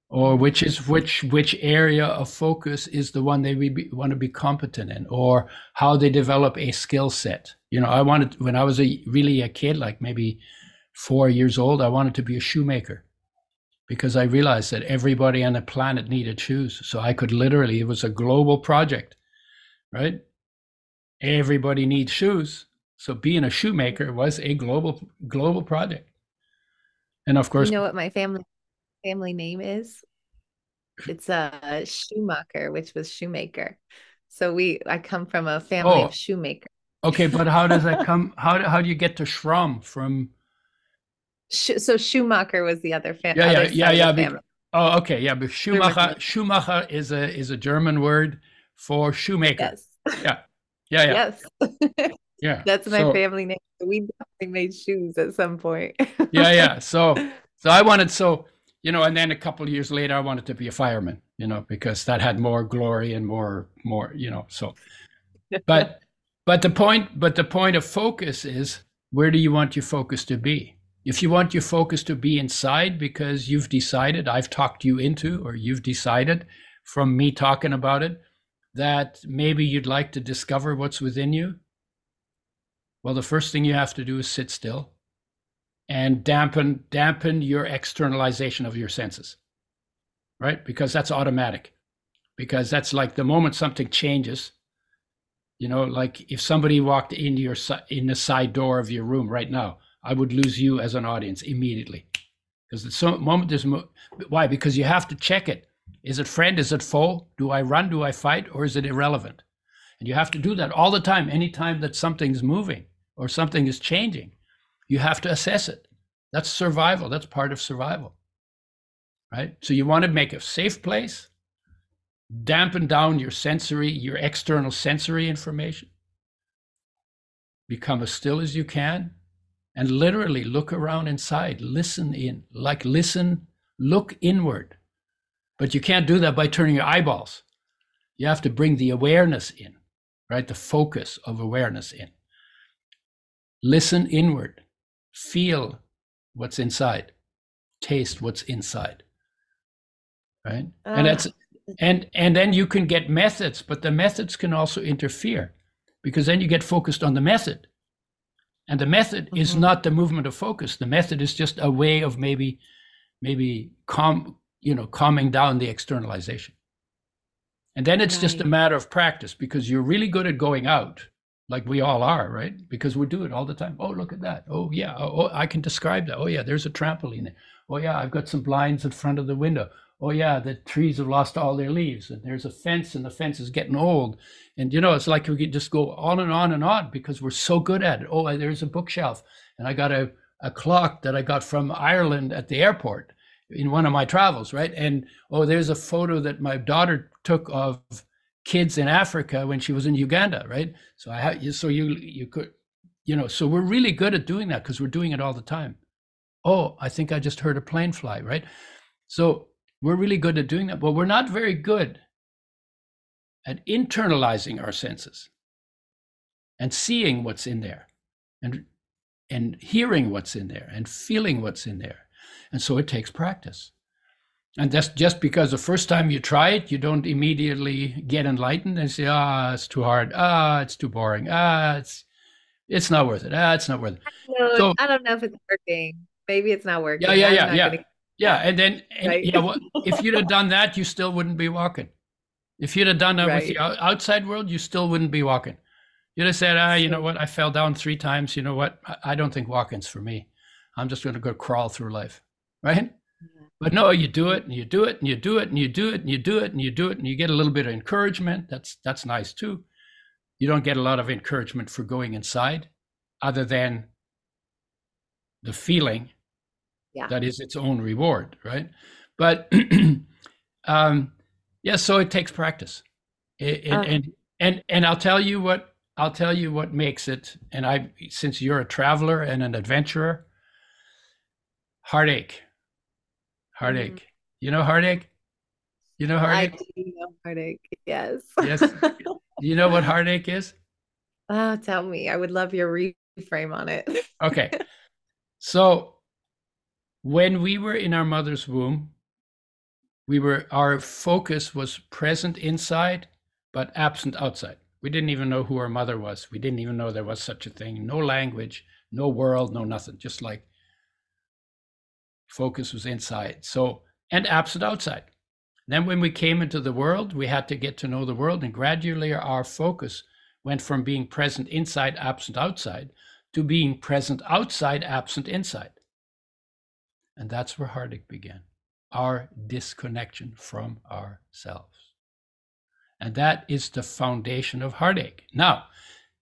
Or which is which which area of focus is the one they want to be competent in or how they develop a skill set. You know i wanted when i was a really a kid like maybe four years old i wanted to be a shoemaker because i realized that everybody on the planet needed shoes. So i could literally it was a global project right everybody needs shoes so being a shoemaker was a global global project and of course you know what my family family name is? It's a uh, Schumacher, which was shoemaker. So we I come from a family oh, of shoemaker. Okay, but how does that *laughs* come? How how do you get to Schramm from? So Schumacher was the other, fam- yeah, other yeah, yeah, yeah. oh, okay, yeah. But Schumacher, Schumacher is a is a German word for shoemaker. Yes. Yeah, yeah, yeah. Yes. *laughs* yeah. That's my so, family name. We definitely made shoes at some point. *laughs* yeah, yeah. So so I wanted so you know, and then a couple of years later, I wanted to be a fireman, you know, because that had more glory and more, more, you know. So, *laughs* but, but the point, but the point of focus is where do you want your focus to be? If you want your focus to be inside because you've decided, I've talked you into, or you've decided from me talking about it, that maybe you'd like to discover what's within you. Well, the first thing you have to do is sit still and dampen dampen your externalization of your senses right? Because that's automatic. Because that's like the moment something changes you know like if somebody walked into your in the side door of your room right now i would lose you as an audience immediately. Because the moment there's mo- why? Because you have to check it is it friend is it foe do i run do i fight or is it irrelevant and you have to do that all the time anytime that something's moving or something is changing you have to assess it. That's survival. That's part of survival. Right? So you want to make a safe place, dampen down your sensory, your external sensory information, become as still as you can, and literally look around inside, listen in, like listen, look inward. But you can't do that by turning your eyeballs. You have to bring the awareness in, right? The focus of awareness in. Listen inward feel what's inside, taste what's inside. Right? Uh, and that's and and then you can get methods, but the methods can also interfere because then you get focused on the method. And the method mm-hmm. is not the movement of focus. The method is just a way of maybe maybe calm, you know, calming down the externalization. And then it's right. just a matter of practice because you're really good at going out like we all are, right? Because we do it all the time. Oh, look at that. Oh, yeah. Oh, oh, I can describe that. Oh, yeah, there's a trampoline there. Oh, yeah, I've got some blinds in front of the window. Oh, yeah, the trees have lost all their leaves. And there's a fence, and the fence is getting old. And, you know, it's like we could just go on and on and on because we're so good at it. Oh, there's a bookshelf. And I got a, a clock that I got from Ireland at the airport in one of my travels, right? And, oh, there's a photo that my daughter took of kids in Africa when she was in Uganda, right? So I have so you you could you know so we're really good at doing that because we're doing it all the time. Oh, I think I just heard a plane fly, right? So we're really good at doing that, but we're not very good at internalizing our senses and seeing what's in there and and hearing what's in there and feeling what's in there. And so it takes practice. And that's just because the first time you try it, you don't immediately get enlightened and say, ah, it's too hard. Ah, it's too boring. Ah, it's it's not worth it. Ah, it's not worth it. I, so, I don't know if it's working. Maybe it's not working. Yeah, yeah, yeah, yeah. Gonna... Yeah. And then and, right. yeah, well, if you'd have done that, you still wouldn't be walking. If you'd have done that right. with the outside world, you still wouldn't be walking. You'd have said, ah, you know what? I fell down three times. You know what? I don't think walking's for me. I'm just going to go crawl through life. Right? But no, you do it and you do it and you do it and you do it and you do it and you do it and you get a little bit of encouragement. That's that's nice too. You don't get a lot of encouragement for going inside, other than the feeling yeah. that is its own reward, right? But *clears throat* um, yeah, so it takes practice, it, uh. and and and I'll tell you what I'll tell you what makes it. And I, since you're a traveler and an adventurer, heartache heartache. Mm-hmm. You know heartache? You know heartache? I do know heartache. Yes. yes. Do *laughs* you know what heartache is? Oh, tell me. I would love your reframe on it. okay. So when we were in our mother's womb, we were our focus was present inside but absent outside. We didn't even know who our mother was. We didn't even know there was such a thing. No language, no world, no nothing. Just like focus was inside. So, and absent outside. Then, when we came into the world, we had to get to know the world, and gradually our focus went from being present inside, absent outside, to being present outside, absent inside. And that's where heartache began our disconnection from ourselves. And that is the foundation of heartache. Now,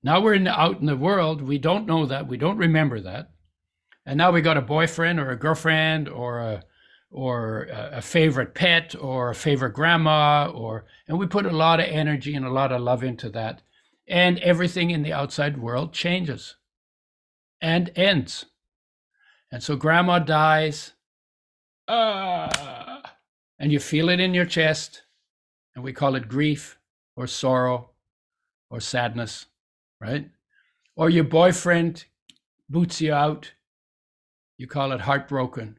now we're in out in the world, we don't know that, we don't remember that and now we got a boyfriend or a girlfriend or a or a favorite pet or a favorite grandma or and we put a lot of energy and a lot of love into that. And everything in the outside world changes and ends. And so grandma dies. Uh, and you feel it in your chest and we call it grief or sorrow or sadness right? Or your boyfriend boots you out you call it heartbroken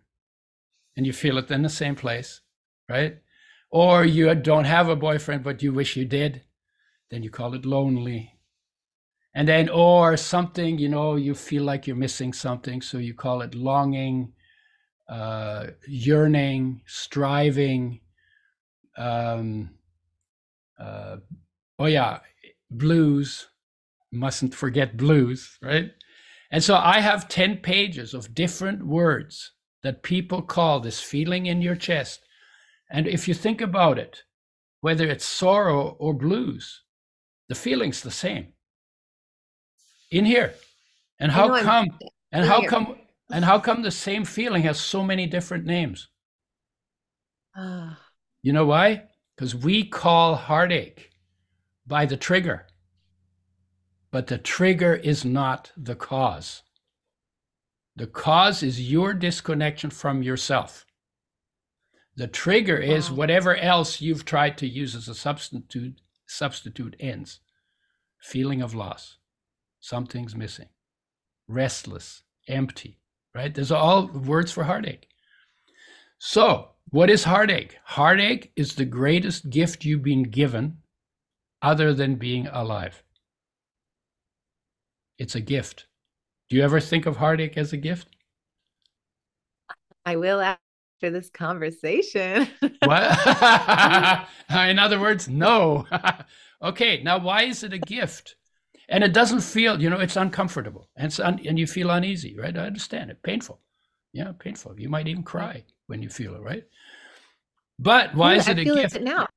and you feel it in the same place, right? Or you don't have a boyfriend, but you wish you did, then you call it lonely. And then, or something, you know, you feel like you're missing something, so you call it longing, uh, yearning, striving. Um, uh, oh, yeah, blues. Mustn't forget blues, right? And so I have 10 pages of different words that people call this feeling in your chest. And if you think about it, whether it's sorrow or blues, the feeling's the same in here. And how come and how come and how come the same feeling has so many different names? Uh. You know why? Because we call heartache by the trigger but the trigger is not the cause. The cause is your disconnection from yourself. The trigger is whatever else you've tried to use as a substitute substitute ends. Feeling of loss. Something's missing. Restless, empty, right? There's all words for heartache. So, what is heartache? Heartache is the greatest gift you've been given other than being alive. It's a gift. Do you ever think of heartache as a gift? I will after this conversation. what? *laughs* *laughs* In other words, no. *laughs* okay, now why is it a gift? And it doesn't feel, you know, it's uncomfortable and, it's un- and you feel uneasy, right? I understand it. Painful. Yeah, painful. You might even cry when you feel it, right? But why yeah, is it I a feel gift? It now.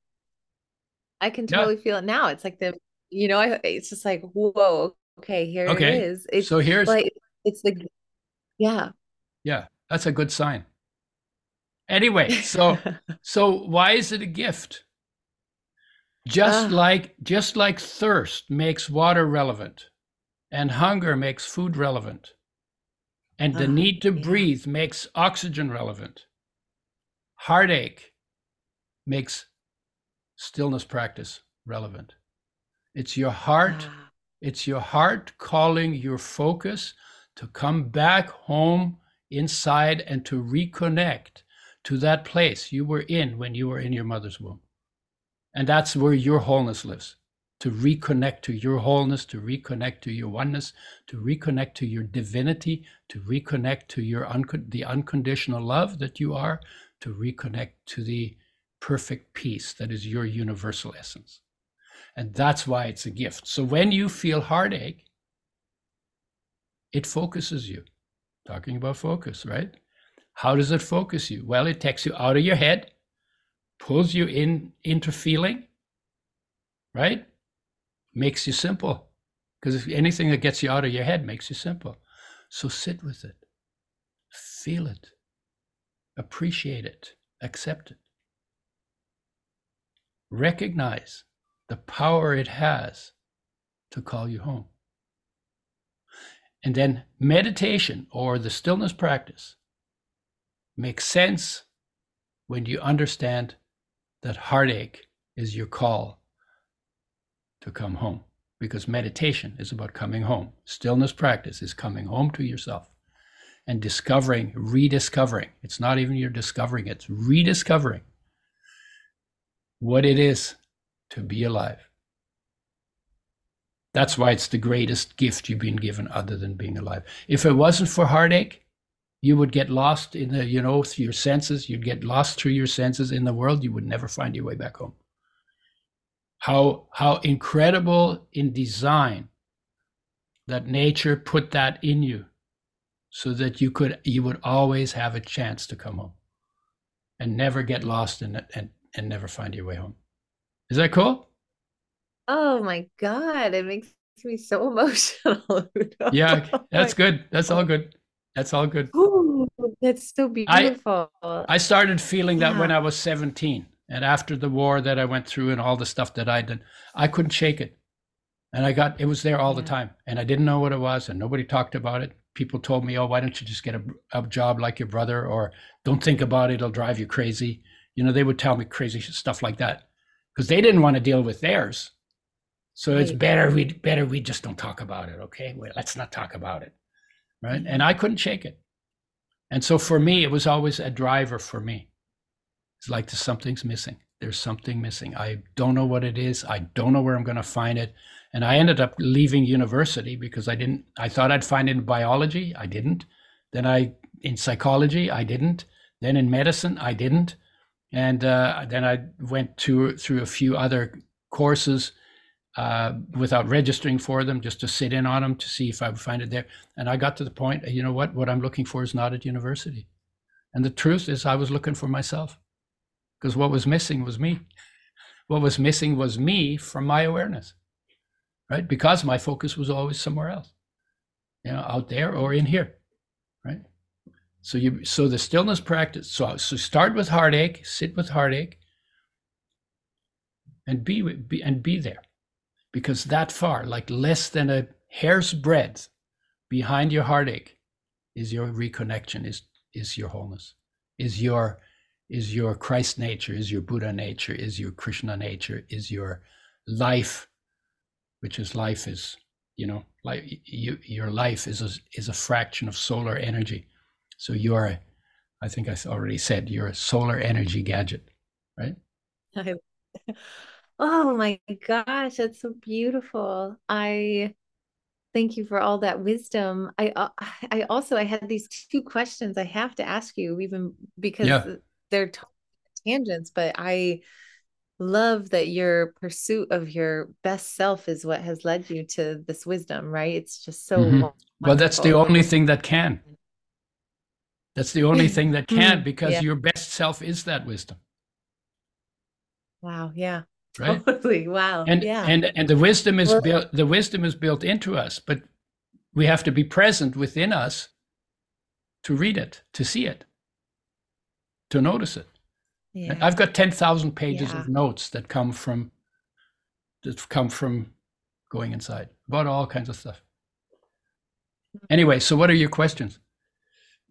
I can totally yeah. feel it now. It's like the, you know, I, it's just like, whoa, okay, here okay. it is. It's so here's like it's the yeah. Yeah, that's a good sign. Anyway, so *laughs* so why is it a gift? Just uh, like just like thirst makes water relevant and hunger makes food relevant and the uh, need to yeah. breathe makes oxygen relevant. Heartache makes stillness practice relevant. It's your heart uh, it's your heart calling your focus to come back home inside and to reconnect to that place you were in when you were in your mother's womb. And that's where your wholeness lives to reconnect to your wholeness, to reconnect to your oneness, to reconnect to your divinity, to reconnect to your the unconditional love that you are, to reconnect to the perfect peace that is your universal essence. And that's why it's a gift. So when you feel heartache, it focuses you. Talking about focus, right? How does it focus you? Well, it takes you out of your head, pulls you in into feeling, right? Makes you simple. Because if anything that gets you out of your head makes you simple. So sit with it, feel it, appreciate it, accept it. Recognize the power it has to call you home. And then meditation or the stillness practice makes sense when you understand that heartache is your call to come home. Because meditation is about coming home. Stillness practice is coming home to yourself and discovering, rediscovering. It's not even you're discovering, it's rediscovering what it is to be alive. That's why it's the greatest gift you've been given other than being alive. If it wasn't for heartache, you would get lost in the, you know, through your senses. You'd get lost through your senses in the world. You would never find your way back home. How how incredible in design that nature put that in you so that you could you would always have a chance to come home and never get lost in it and, and never find your way home. Is that cool? Oh my God. It makes me so *laughs* emotional. yeah, *laughs* oh that's good. That's all good. That's all good. Ooh, that's so beautiful. I, I started feeling that yeah. when I was 17 and after the war that I went through and all the stuff that I did, I couldn't shake it. And I got, it was there all yeah. the time. And I didn't know what it was and nobody talked about it. People told me, oh, why don't you just get a, a job like your brother or don't think about it, it'll drive you crazy. You know, they would tell me crazy stuff like that because they didn't want to deal with theirs. So right. it's better we better we just don't talk about it, okay? Well, let's not talk about it. Right? And I couldn't shake it. And so for me, it was always a driver for me. It's like something's missing. There's something missing. I don't know what it is. I don't know where I'm going to find it. And I ended up leaving university because I didn't, I thought I'd find it in biology. I didn't. Then I, in psychology, I didn't. Then in medicine, I didn't. And uh, then I went to, through a few other courses uh, without registering for them, just to sit in on them to see if I would find it there. And I got to the point, you know what? What I'm looking for is not at university. And the truth is, I was looking for myself because what was missing was me. What was missing was me from my awareness, right? Because my focus was always somewhere else, you know, out there or in here? So you, so the stillness practice. So so start with heartache, sit with heartache, and be, be and be there because that far, like less than a hair's breadth behind your heartache, is your reconnection, is is your wholeness, is your is your Christ nature, is your Buddha nature, is your Krishna nature, is your life, which is life is, you know, like you, your life is a, is a fraction of solar energy. So you're, I think I already said, you're a solar energy gadget, right? *laughs* Oh my gosh, that's so beautiful. I thank you for all that wisdom. I uh, *sighs* I also I had these two questions I have to ask you even because yeah. they're tangents, but I love that your pursuit of your best self is what has led you to this wisdom, right? It's just so mm-hmm. Well, that's the only thing that can. That's the only mm. thing that mm. can because yeah. your best self is that wisdom. Wow, yeah right *laughs* totally wow and yeah and and the wisdom is well, built the wisdom is built into us but we have to be present within us to read it to see it to notice it yeah. i've got 10,000 pages yeah. of notes that come from that come from going inside about all kinds of stuff anyway so what are your questions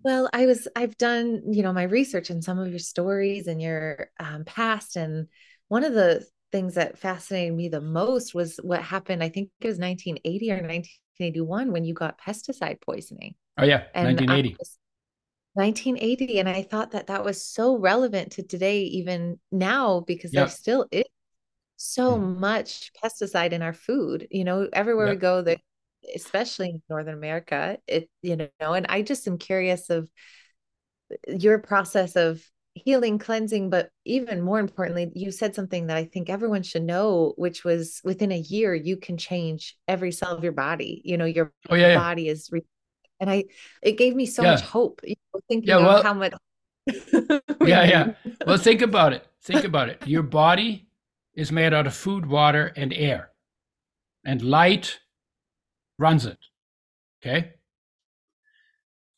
well i was i've done you know my research in some of your stories and your um, past and one of the things that fascinated me the most was what happened. I think it was 1980 or 1981 when you got pesticide poisoning. Oh yeah, and 1980. 1980, and I thought that that was so relevant to today, even now, because there still is so mm. much pesticide in our food. You know, everywhere we go, that especially in Northern America, it you know, and I just am curious of your process of healing, cleansing, but even more importantly, you said something that I think everyone should know, which was within a year, you can change every cell of your body. You know, your oh, yeah, body yeah. is, re- and I, it gave me so yeah. much hope. You know, thinking yeah, well, how much. *laughs* yeah, yeah. *laughs* Well, think about it. Think about it. Your body is made out of food, water, and air, and light runs it. Okay.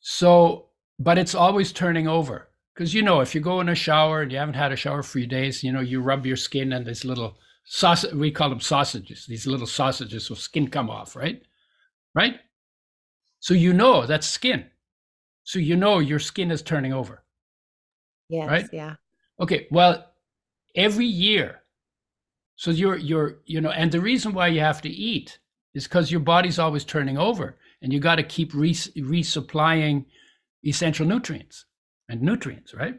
So, but it's always turning over because you know if you go in a shower and you haven't had a shower for a few days, you know you rub your skin and these little sausage. We call them sausages. These little sausages with skin come off, right? Right. So you know that's skin. So you know your skin is turning over. Yes. Right. Yeah. Okay. Well, every year. So you're you're you know, and the reason why you have to eat is because your body's always turning over, and you got to keep res- resupplying essential nutrients and nutrients, right?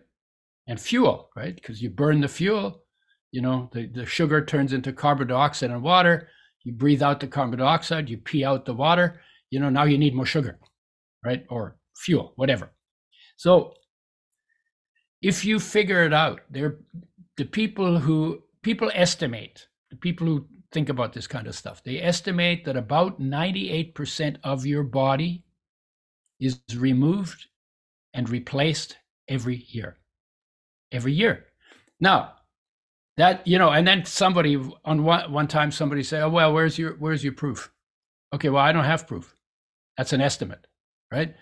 And fuel, right? Because you burn the fuel, you know, the, the sugar turns into carbon dioxide and water. You breathe out the carbon dioxide, you pee out the water. You know, now you need more sugar, right? Or fuel, whatever. So if you figure it out, there the people who people estimate, the people who think about this kind of stuff, they estimate that about 98% of your body is removed and replaced every year. Every year. Now, that you know, and then somebody on one one time somebody say, "Oh well, where's your where's your proof?" Okay, well, I don't have proof. That's an estimate, right?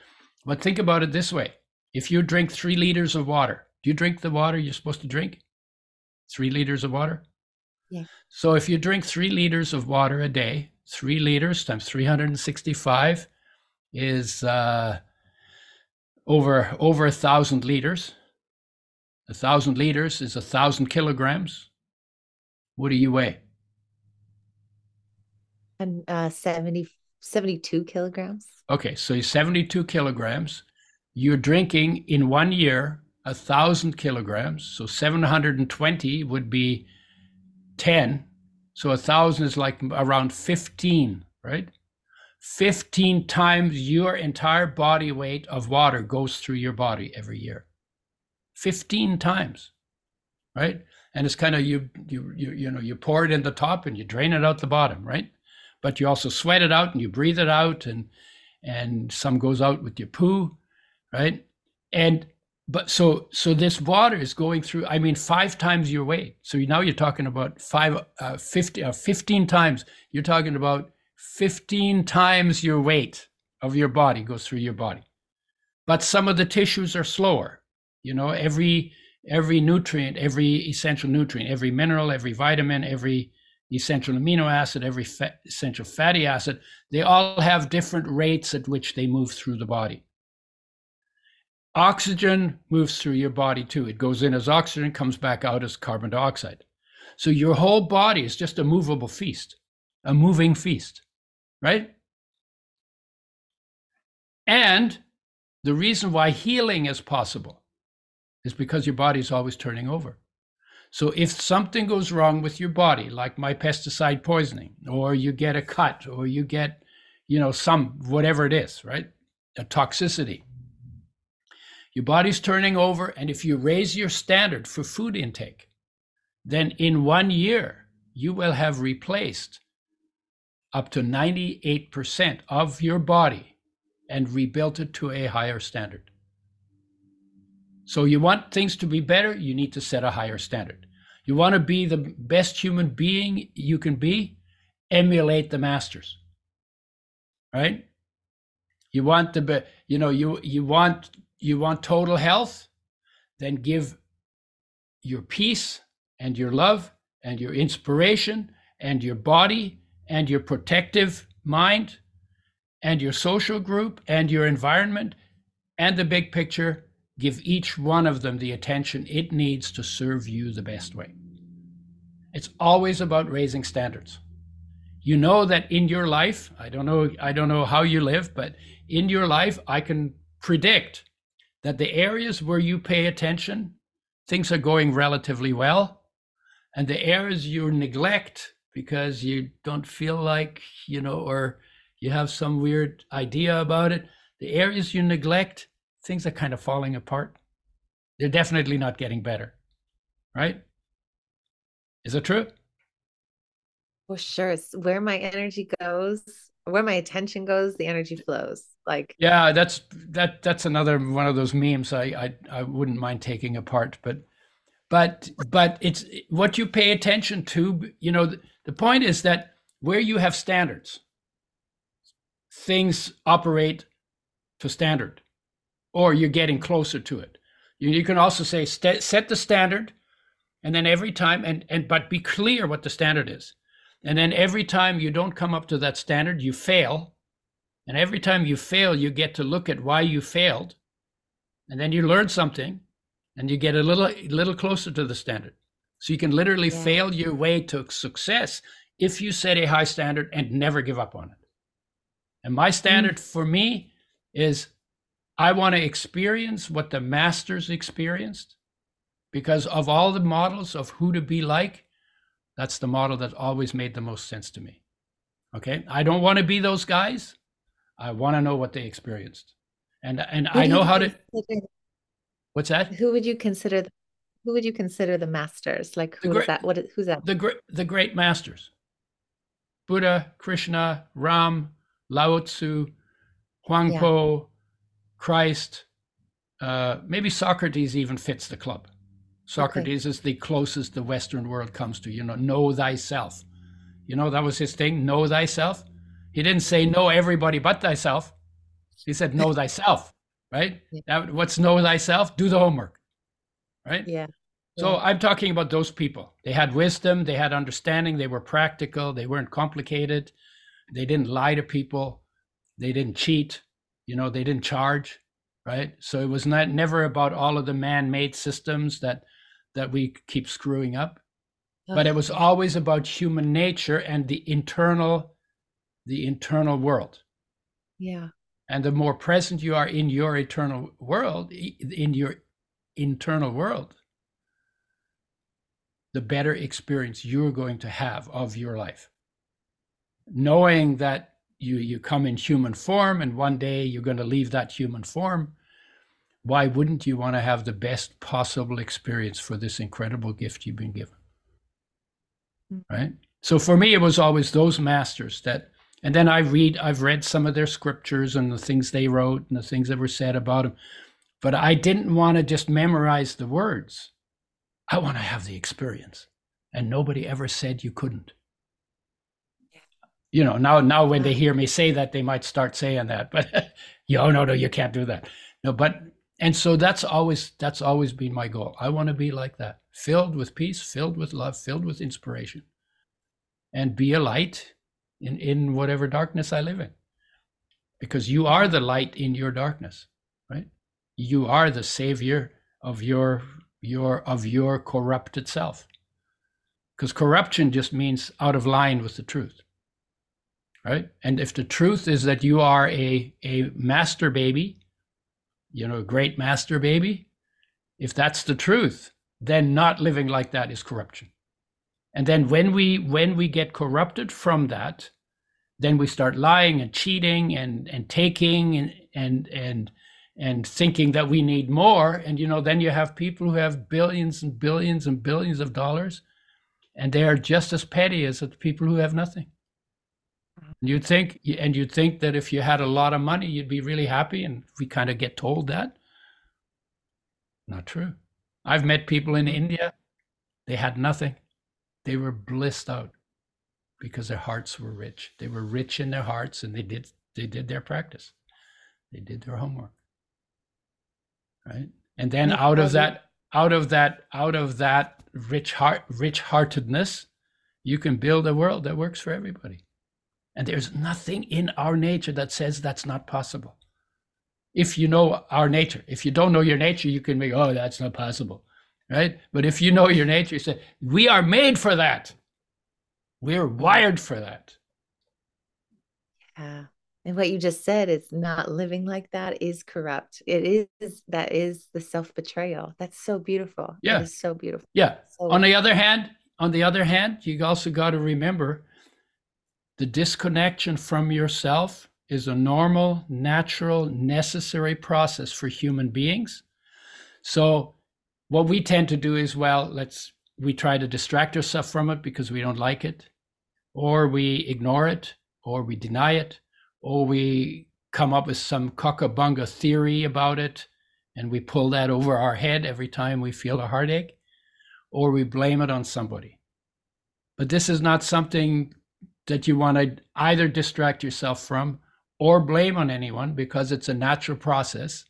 But think about it this way: if you drink three liters of water, do you drink the water you're supposed to drink? Three liters of water. Yeah. So if you drink three liters of water a day, three liters times 365 is uh, over over a thousand liters. A thousand liters is a thousand kilograms. What do you weigh? And uh, 70, 72 kilograms. Okay, so you're 72 kilograms. You're drinking in one year a thousand kilograms. So 720 would be 10. So a thousand is like around 15, right? 15 times your entire body weight of water goes through your body every year 15 times right and it's kind of you you you you know you pour it in the top and you drain it out the bottom right but you also sweat it out and you breathe it out and and some goes out with your poo right and but so so this water is going through i mean five times your weight so now you're talking about five uh, 50 uh, 15 times you're talking about 15 times your weight of your body goes through your body. But some of the tissues are slower. You know, every every nutrient, every essential nutrient, every mineral, every vitamin, every essential amino acid, every essential fatty acid, they all have different rates at which they move through the body. Oxygen moves through your body too. It goes in as oxygen, comes back out as carbon dioxide. So your whole body is just a movable feast, a moving feast right? And the reason why healing is possible is because your body is always turning over. So if something goes wrong with your body, like my pesticide poisoning, or you get a cut, or you get, you know, some whatever it is, right? A toxicity. Your body's turning over, and if you raise your standard for food intake, then in one year you will have replaced up to 98% of your body and rebuilt it to a higher standard. So, you want things to be better, you need to set a higher standard. You want to be the best human being you can be, emulate the masters. Right? You want the you know you you want you want total health, then give your peace and your love and your inspiration and your body and your protective mind and your social group and your environment and the big picture, give each one of them the attention it needs to serve you the best way. It's always about raising standards. You know that in your life, I don't know I don't know how you live, but in your life I can predict that the areas where you pay attention, things are going relatively well, and the areas you neglect, because you don't feel like, you know, or you have some weird idea about it. The areas you neglect, things are kind of falling apart. They're definitely not getting better. Right? Is it true? Well, sure. It's where my energy goes, where my attention goes, the energy flows. Like yeah, that's that that's another one of those memes I I, I wouldn't mind taking apart, but but but it's what you pay attention to. You know, the, the point is that where you have standards, things operate to standard, or you're getting closer to it. You, you can also say set the standard, and then every time and and but be clear what the standard is, and then every time you don't come up to that standard, you fail, and every time you fail, you get to look at why you failed, and then you learn something, and you get a little little closer to the standard. So you can literally yeah. fail your way to success if you set a high standard and never give up on it. And my standard mm. for me is I want to experience what the masters experienced because of all the models of who to be like, that's the model that always made the most sense to me. Okay. I don't want to be those guys. I want to know what they experienced. And and I know how to What's that? Who would you consider who would you consider the masters? Like who's great, that? What is, who's that? The great the great masters. Buddha, Krishna, Ram, Lao Tzu, Huang yeah. Po, Christ, uh, maybe Socrates even fits the club. Socrates okay. is the closest the Western world comes to, you know, know thyself. You know, that was his thing, know thyself. He didn't say know everybody but thyself. He said know *laughs* thyself, right? Yeah. That, what's know thyself? Do the homework, right? Yeah. So yeah. I'm talking about those people. They had wisdom, they had understanding, they were practical, they weren't complicated, they didn't lie to people, they didn't cheat, you know they didn't charge right so it was not never about all of the man-made systems that that we keep screwing up. But it was always about human nature and the internal the internal world. Yeah. And the more present you are in your eternal world in your internal world the better experience you're going to have of your life. Knowing that you you come in human form and one day you're going to leave that human form why wouldn't you want to have the best possible experience for this incredible gift you've been given? Mm-hmm. right? So for me it was always those masters that and then i read i've read some of their scriptures and the things they wrote and the things that were said about them but i didn't want to just memorize the words. I want to have the experience and nobody ever said you couldn't. You know now now when they hear me say that they might start saying that but *laughs* yo no no you can't do that. No but and so that's always that's always been my goal. I want to be like that filled with peace filled with love filled with inspiration and be a light in in whatever darkness i live in. Because you are the light in your darkness right? You are the savior of your your of your corrupted self. Because corruption just means out of line with the truth right? And if the truth is that you are a, a master baby, you know, great master baby, if that's the truth, then not living like that is corruption. And then when we when we get corrupted from that, then we start lying and cheating and and taking and and and and thinking that we need more. And you know, then you have people who have billions and billions and billions of dollars, and they are just as petty as the people who have nothing. You'd think, and you'd think that if you had a lot of money, you'd be really happy. And we kind of get told that. Not true. I've met people in India, they had nothing. They were blissed out because their hearts were rich. They were rich in their hearts and they did they did their practice. They did their homework. Right? And then out of that out of that out of that rich heart rich heartedness, you can build a world that works for everybody. And there's nothing in our nature that says that's not possible. If you know our nature, if you don't know your nature, you can be, oh, that's not possible. Right? But if you know your nature, you say, we are made for that. We're wired for that. Yeah. And what you just said is not living like that is corrupt. It is that is the self betrayal. That's so beautiful. Yeah. So beautiful. Yeah. So on the other hand, on the other hand, you also got to remember the disconnection from yourself is a normal, natural, necessary process for human beings. So, what we tend to do is, well, let's we try to distract ourselves from it because we don't like it, or we ignore it, or we deny it, or we come up with some cockabunga theory about it and we pull that over our head every time we feel a heartache, or we blame it on somebody. But this is not something that you want to either distract yourself from or blame on anyone because it's a natural process.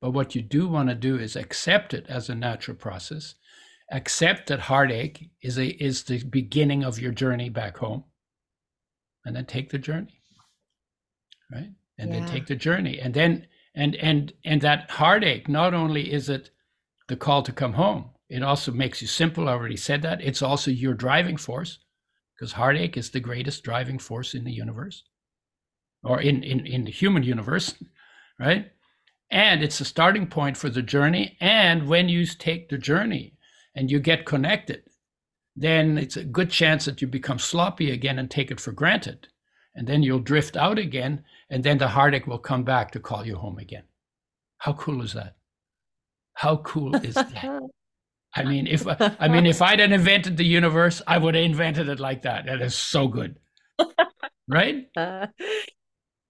But what you do want to do is accept it as a natural process. Accept that heartache is a is the beginning of your journey back home. And then take the journey. Right? And yeah. then take the journey. And then and and and that heartache, not only is it the call to come home, it also makes you simple. I already said that. It's also your driving force because heartache is the greatest driving force in the universe or in, in, in the human universe, *laughs* right? And it's a starting point for the journey. And when you take the journey and you get connected, then it's a good chance that you become sloppy again and take it for granted. And then you'll drift out again, and then the heartache will come back to call you home again. How cool is that? How cool is that? *laughs* I mean, if I mean, if I'd invented the universe, I would have invented it like that. That is so good, right? *laughs*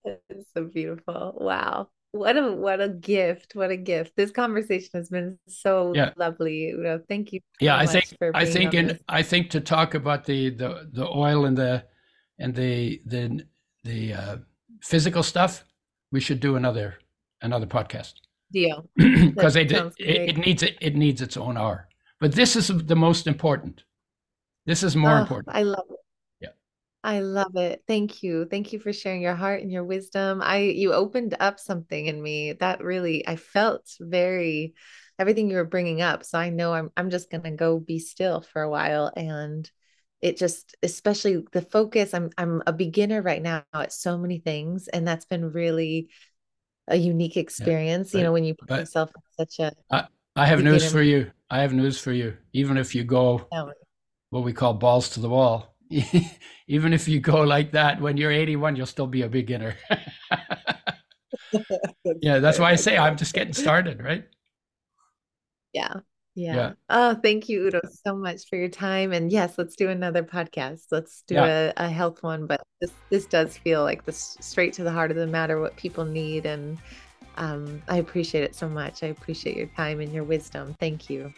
Uh, it's so beautiful. Wow, what a what a gift! What a gift! This conversation has been so yeah. lovely. Udo. Thank you. So yeah, I think I think in I think to talk about the the the oil and the and the the the uh, physical stuff, we should do another another podcast deal *clears throat* because it, it, it, needs it, it needs its own hour but this is the most important. This is more oh, important. I love it. Yeah. I love it. Thank you. Thank you for sharing your heart and your wisdom. I you opened up something in me that really I felt very everything you were bringing up. So I know I'm I'm just going to go be still for a while and it just especially the focus I'm I'm a beginner right now at so many things and that's been really a unique experience, yeah, but, you know, when you put yourself in such a I, I have news for you. I have news for you. Even if you go what we call balls to the wall, *laughs* even if you go like that when you're 81, you'll still be a beginner. *laughs* *laughs* yeah, that's why I say I'm just getting started, right? Yeah. Yeah. yeah. Oh, thank you, Udo, so much for your time. And yes, let's do another podcast. Let's do yeah. a, a health one. But this this does feel like this straight to the heart of the matter, what people need and um, I appreciate it so much. I appreciate your time and your wisdom. Thank you.